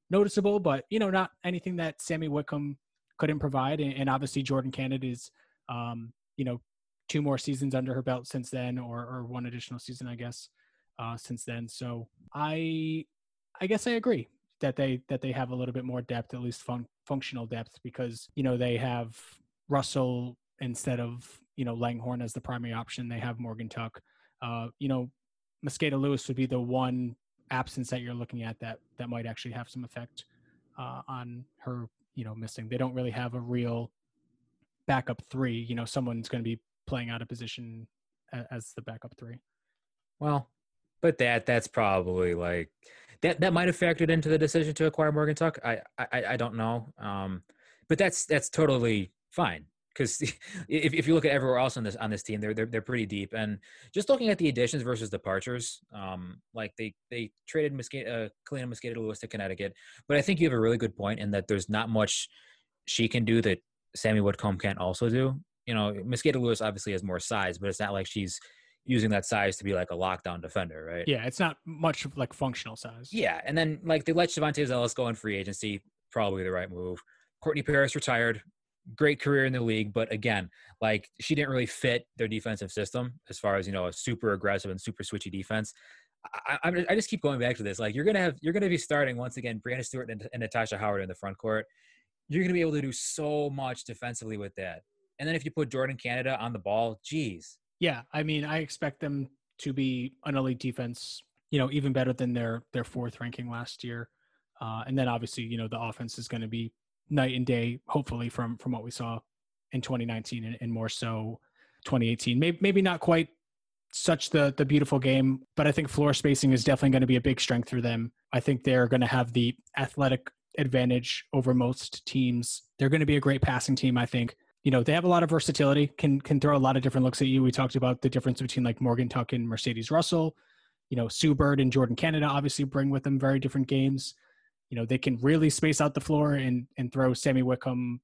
noticeable, but you know, not anything that Sami Whitcomb couldn't provide. And, and obviously, Jordin Canada is, um, you know, two more seasons under her belt since then, or or one additional season, I guess, uh, since then. So I, I guess I agree that they that they have a little bit more depth, at least fun, functional depth, because you know they have Russell instead of you know Langhorne as the primary option. They have Morgan Tuck uh, you know, Mosqueda Lewis would be the one absence that you're looking at that that might actually have some effect uh, on her, you know, missing. They don't really have a real backup three. You know, someone's going to be playing out of position as, as the backup three. Well, but that that's probably like that that might have factored into the decision to acquire Morgan Tuck. I I, I don't know. Um, but that's that's totally fine because if, if you look at everywhere else on this on this team, they're they're they're pretty deep. And just looking at the additions versus departures, um, like they they traded Mosqueda, uh, Lewis to Connecticut, but I think you have a really good point in that there's not much she can do that Sami Whitcomb can't also do. You know, Mosqueda Lewis obviously has more size, but it's not like she's using that size to be like a lockdown defender, right? Yeah, it's not much of like functional size. Yeah, and then like they let Shavonte Zellous go in free agency, probably the right move. Courtney Paris retired, great career in the league, but again, like she didn't really fit their defensive system as far as you know a super aggressive and super switchy defense. I, I, I just keep going back to this. Like you're gonna have you're gonna be starting once again Breanna Stewart and, and Natasha Howard in the front court. You're gonna be able to do so much defensively with that. And then if you put Jordin Canada on the ball, geez, yeah, I mean, I expect them to be an elite defense. You know, even better than their their fourth ranking last year. Uh, and then obviously, you know, the offense is going to be night and day. Hopefully, from from what we saw in 2019 and, and more so 2018. Maybe maybe not quite such the the beautiful game, but I think floor spacing is definitely going to be a big strength for them. I think they're going to have the athletic advantage over most teams. They're going to be a great passing team, I think you know they have a lot of versatility can can throw a lot of different looks at you we talked about the difference between like morgan tuck and mercedes russell you know sue bird and jordin canada obviously bring with them very different games you know they can really space out the floor and and throw sami whitcomb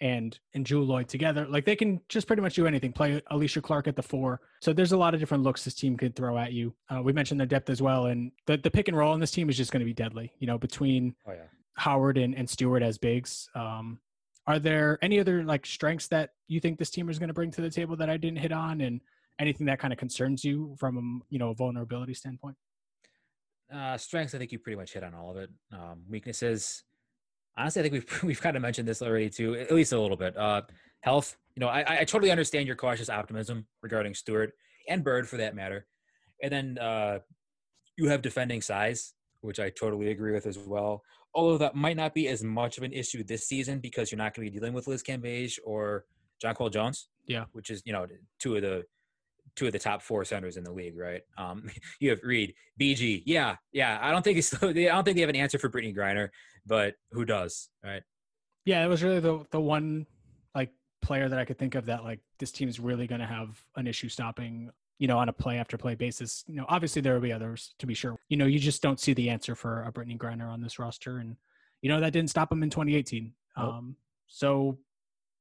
and and Jewell Loyd together. Like they can just pretty much do anything. Play Alysha Clark at the four. So there's a lot of different looks this team could throw at you. Uh, we mentioned the depth as well, and the the pick and roll on this team is just going to be deadly. You know, between oh, yeah. Howard and, and Stewart as bigs, um, are there any other like strengths that you think this team is going to bring to the table that I didn't hit on, and anything that kind of concerns you from you know a vulnerability standpoint? Uh, strengths, I think you pretty much hit on all of it. Um, weaknesses, honestly, I think we've we've kind of mentioned this already too, at least a little bit. Uh, health, you know, I, I totally understand your cautious optimism regarding Stewart and Bird for that matter, and then uh, you have defending size, which I totally agree with as well although that might not be as much of an issue this season because you're not going to be dealing with Liz Cambage or Jonquel Jones. Yeah, which is you know two of the two of the top four centers in the league, right? Um, you have Reed, BG. Yeah, yeah. I don't think it's I don't think they have an answer for Brittney Griner, but who does, right? Yeah, it was really the the one like player that I could think of that like this team is really going to have an issue stopping you know, on a play after play basis. You know, obviously there will be others to be sure. You know, you just don't see the answer for a Brittney Griner on this roster, and you know that didn't stop him in 2018. Nope. Um, so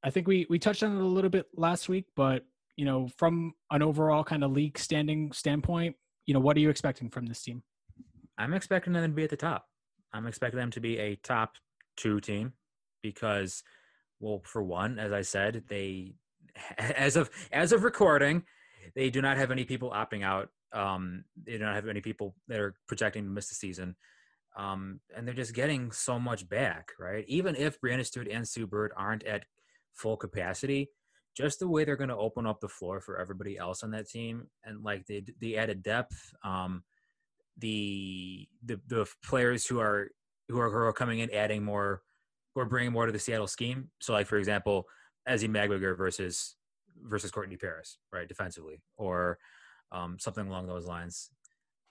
I think we we touched on it a little bit last week, but you know, from an overall kind of league standing standpoint, you know, what are you expecting from this team? I'm expecting them to be at the top. I'm expecting them to be a top two team because, well, for one, as I said, they as of as of recording, they do not have any people opting out. Um, they do not have any people that are projecting to miss the season. Um, and they're just getting so much back, right? Even if Breanna Stewart and Sue Bird aren't at full capacity, just the way they're going to open up the floor for everybody else on that team, and like the the added depth, um, the the the players who are who are who are coming in, adding more, or bringing more to the Seattle scheme. So, like for example, Ezi Magbegor versus versus Courtney Paris, right, defensively, or um, something along those lines.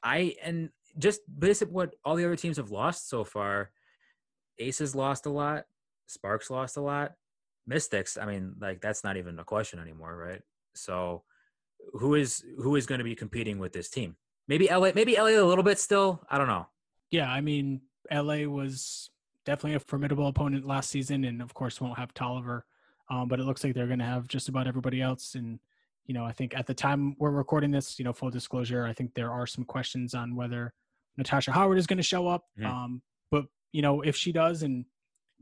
I and just based on what all the other teams have lost so far, Aces lost a lot, Sparks lost a lot, Mystics. I mean, like that's not even a question anymore, right? So, who is who is going to be competing with this team? Maybe LA, maybe LA a little bit still. I don't know. Yeah, I mean, LA was definitely a formidable opponent last season, and of course won't have Toliver um, but it looks like they're going to have just about everybody else. And you know, I think at the time we're recording this, you know, full disclosure, I think there are some questions on whether Natasha Howard is going to show up. Mm-hmm. Um, but you know, if she does, and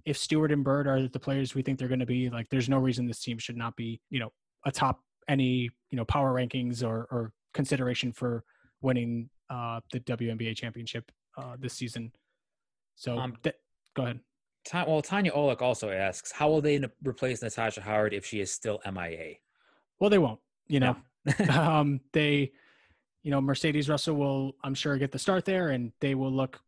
if Stewart and Bird are the players we think they're going to be, like, there's no reason this team should not be, you know, atop any you know power rankings or or consideration for winning uh, the WNBA championship uh, this season. So, um, th- go ahead well, Tanya Olick also asks, how will they replace Natasha Howard if she is still MIA? Well, they won't. You know, no. um, they you know, Mercedes Russell will, I'm sure, get the start there, and they will look,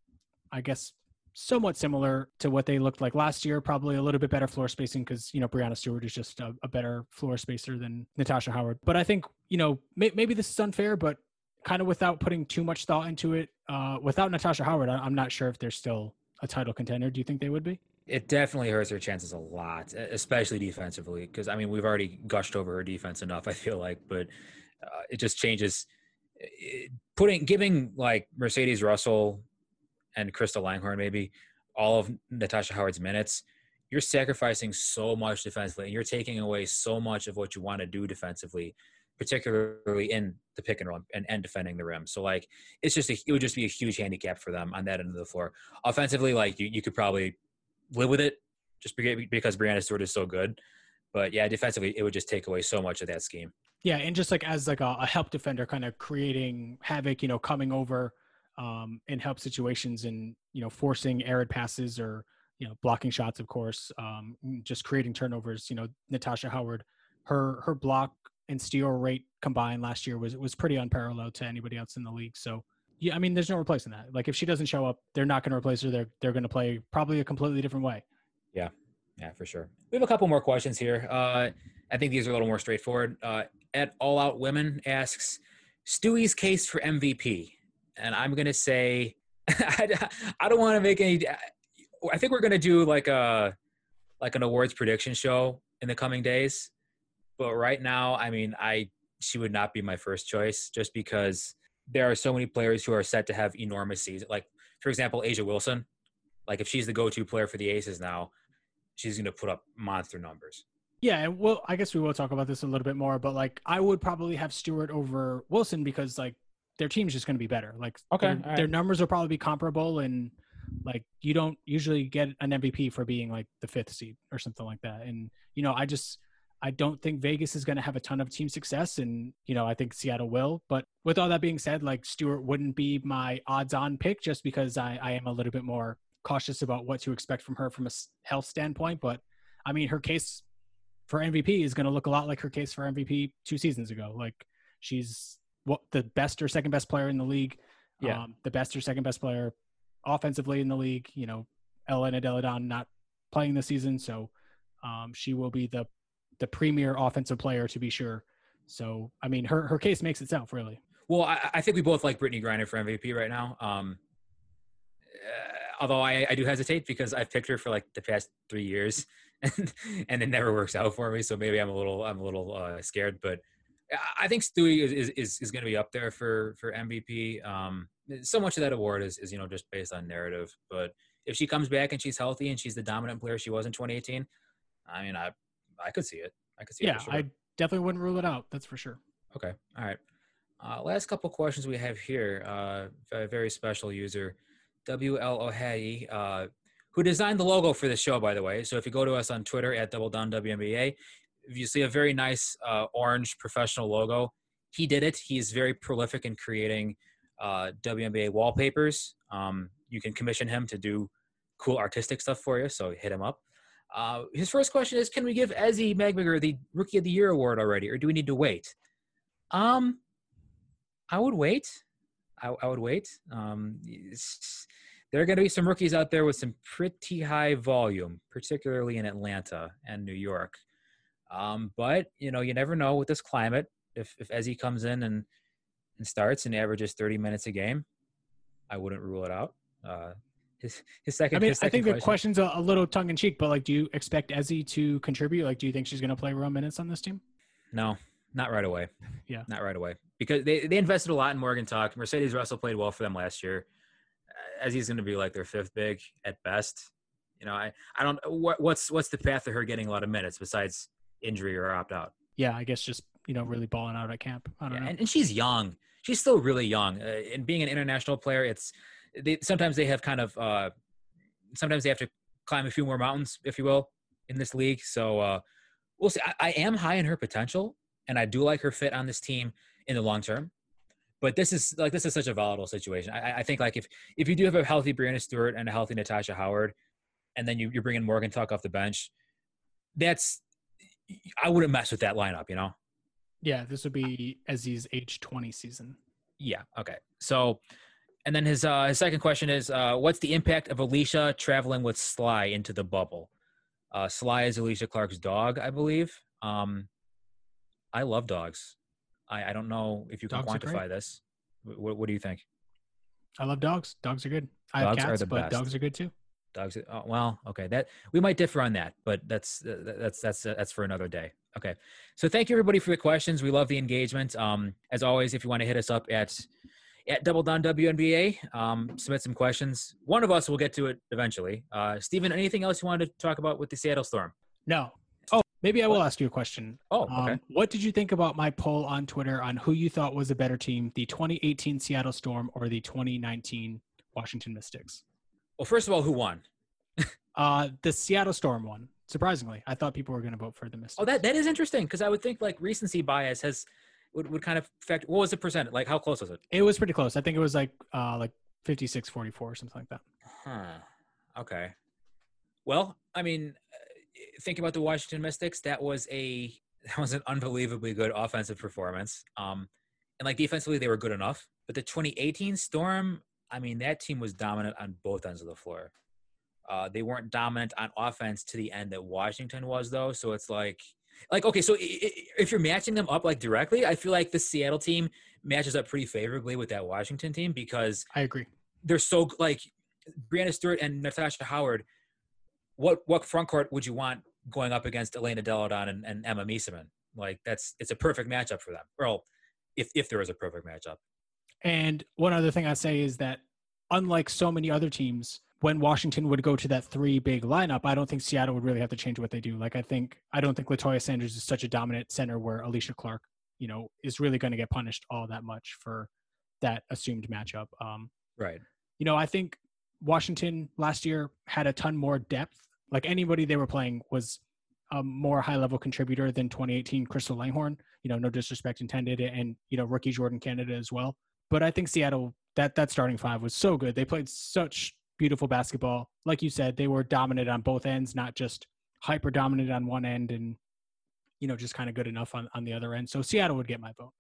I guess, somewhat similar to what they looked like last year. Probably a little bit better floor spacing because you know Breanna Stewart is just a, a, better floor spacer than Natasha Howard. But I think you know may, maybe this is unfair, but kind of without putting too much thought into it, uh, without Natasha Howard, I, I'm not sure if they're still a title contender. Do you think they would be? It definitely hurts their chances a lot, especially defensively. Because I mean, we've already gushed over her defense enough. I feel like, but uh, it just changes. Putting giving like Mercedes Russell and Crystal Langhorne maybe all of Natasha Howard's minutes, you're sacrificing so much defensively and you're taking away so much of what you want to do defensively, particularly in the pick and roll and, and defending the rim. So like it's just a, it would just be a huge handicap for them on that end of the floor. Offensively, like you, you could probably live with it just because Breanna Stewart is so good. But yeah, defensively, it would just take away so much of that scheme. Yeah, and just like as like a, a help defender, kind of creating havoc, you know, coming over um, in help situations and you know forcing arid passes or you know blocking shots, of course, um, just creating turnovers. You know, Natasha Howard, her her block and steal rate combined last year was was pretty unparalleled to anybody else in the league. So yeah, I mean, there's no replacing that. Like if she doesn't show up, they're not going to replace her. They're they're going to play probably a completely different way. Yeah, yeah, for sure. We have a couple more questions here. Uh, I think these are a little more straightforward. Uh, at All Out Women asks Stewie's case for MVP and I'm gonna say I, I don't want to make any. I think we're gonna do like a like an awards prediction show in the coming days. But right now, I mean, I she would not be my first choice just because there are so many players who are set to have enormous seasons. Like for example, A'ja Wilson. Like if she's the go-to player for the Aces now, she's going to put up monster numbers. Yeah, and well, I guess we will talk about this a little bit more, but like I would probably have Stewart over Wilson because like their team's just going to be better. Like okay, their, right. their, numbers will probably be comparable, and like you don't usually get an MVP for being like the fifth seed or something like that. And you know, I just I don't think Vegas is going to have a ton of team success, and you know, I think Seattle will. But with all that being said, like Stewart wouldn't be my odds-on pick just because I, I am a little bit more cautious about what to expect from her from a health standpoint. But I mean, her case for MVP is going to look a lot like her case for MVP two seasons ago. Like she's what the best or second best player in the league. Yeah. Um, the best or second best player offensively in the league. You know, Elena Delle Donne not playing this season, so um, she will be the the premier offensive player to be sure. So, I mean, her her case makes itself really. Well, I, I think we both like Brittney Griner for MVP right now. Um, uh, although I, I do hesitate because I've picked her for like the past three years, and and it never works out for me. So maybe I'm a little I'm a little uh, scared, but I think Stewie is is, is going to be up there for for MVP. Um, so much of that award is is you know just based on narrative, but if she comes back and she's healthy and she's the dominant player she was in 2018, I mean, I I could see it. I could see yeah, it. Yeah, I definitely wouldn't rule it out. That's for sure. Okay. All right. Uh, last couple questions we have here. Uh, a very special user, WL O'Hattie, uh, who designed the logo for the show, by the way. So if you go to us on Twitter at Double Down WNBA, if you see a very nice uh, orange professional logo, he did it. He's very prolific in creating uh, WNBA wallpapers. Um, you can commission him to do cool artistic stuff for you, so hit him up. Uh, his first question is: Can we give Ezi Magbegor the Rookie of the Year award already, or do we need to wait? Um, I would wait. I, I would wait. Um, there are going to be some rookies out there with some pretty high volume, particularly in Atlanta and New York. Um, but you know, you never know with this climate. If if Ezi comes in and and starts and averages 30 minutes a game, I wouldn't rule it out. Uh, his his second. I mean, second I think question. the question's a, a little tongue in cheek, but like, do you expect Ezi to contribute? Like, do you think she's going to play real minutes on this team? No, not right away. Yeah, not right away because they they invested a lot in Morgan Tuck. Mercedes Russell played well for them last year. Ezi's going to be like their fifth big at best. You know, I I don't what what's what's the path to her getting a lot of minutes besides injury or opt out. Yeah, I guess just you know really balling out at camp. I don't yeah, know. And, and, she's young. She's still really young. Uh, and being an international player, it's they sometimes they have kind of uh, sometimes they have to climb a few more mountains, if you will, in this league. So uh, we'll see. I, I am high in her potential, and I do like her fit on this team in the long term. But this is like this is such a volatile situation. I, I think like if if you do have a healthy Breanna Stewart and a healthy Natasha Howard, and then you, you're bringing Morgan Tuck off the bench, that's I wouldn't mess with that lineup, you know. Yeah, this would be Ezi's age twenty season. Yeah. Okay. So, and then his uh, his second question is, uh, what's the impact of Alysha traveling with Sly into the bubble? Uh, Sly is Alysha Clark's dog, I believe. Um, I love dogs. I, I don't know if you can dogs quantify this. What, what do you think? I love dogs. Dogs are good. I dogs have cats, but best. dogs are good too. Dogs. Oh, well, okay. That we might differ on that, but that's uh, that's that's uh, that's for another day. Okay. So thank you everybody for the questions. We love the engagement. Um, as always, if you want to hit us up at at Double Down WNBA, um, submit some questions. One of us will get to it eventually. Uh, Stephen, anything else you wanted to talk about with the Seattle Storm? No. Oh, maybe I will ask you a question. Oh, okay. Um, what did you think about my poll on Twitter on who you thought was a better team, the 2018 Seattle Storm or the 2019 Washington Mystics? Well, first of all, who won? uh, the Seattle Storm won. Surprisingly, I thought people were going to vote for the Mystics. Oh, that that is interesting because I would think like recency bias has would, would kind of affect. What was the percent? Like how close was it? It was pretty close. I think it was like uh like 56 44 or something like that. Huh. Okay. Well, I mean, uh, thinking about the Washington Mystics, that was a that was an unbelievably good offensive performance. Um, and like defensively, they were good enough. But the 2018 Storm, I mean, that team was dominant on both ends of the floor. Uh, they weren't dominant on offense to the end that Washington was, though. So it's like, like okay, so if you're matching them up like directly, I feel like the Seattle team matches up pretty favorably with that Washington team because I agree. They're so like Breanna Stewart and Natasha Howard. What what front court would you want going up against Elena Delle Donne and, and Emma Meesseman? Like that's it's a perfect matchup for them. Well, if if there is a perfect matchup. And one other thing I say is that unlike so many other teams, when Washington would go to that three big lineup, I don't think Seattle would really have to change what they do. Like I think I don't think Latoya Sanders is such a dominant center where Alysha Clark, you know, is really going to get punished all that much for that assumed matchup. Um, right. You know, I think Washington last year had a ton more depth. Like anybody they were playing was a more high level contributor than 2018 Crystal Langhorne. You know, no disrespect intended, and you know rookie Jordin Canada as well. But I think Seattle that that starting five was so good. They played such beautiful basketball. Like you said, they were dominant on both ends, not just hyper dominant on one end and you know just kind of good enough on on the other end. So Seattle would get my vote.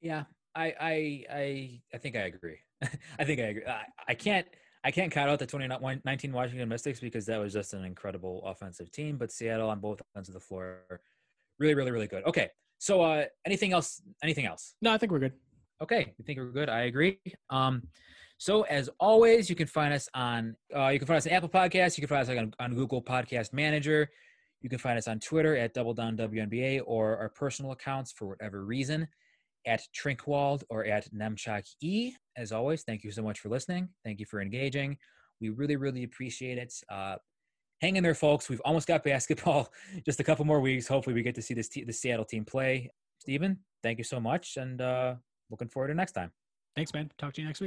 Yeah, I I I I think I agree. I think I agree. I, I can't I can't count out the 2019 Washington Mystics because that was just an incredible offensive team. But Seattle on both ends of the floor, really, really, really good. Okay, so uh, anything else? Anything else? No, I think we're good. Okay, you think we're good? I agree. Um, so as always, you can find us on uh, you can find us on Apple Podcasts. You can find us on, on Google Podcast Manager. You can find us on Twitter at Double Down WNBA or our personal accounts for whatever reason at Trinkwald or at Nemchak E. As always, thank you so much for listening. Thank you for engaging. We really, really appreciate it. Uh, hang in there, folks. We've almost got basketball. Just a couple more weeks. Hopefully, we get to see this the Seattle team play. Stephen, thank you so much, and uh, looking forward to next time. Thanks, man. Talk to you next week.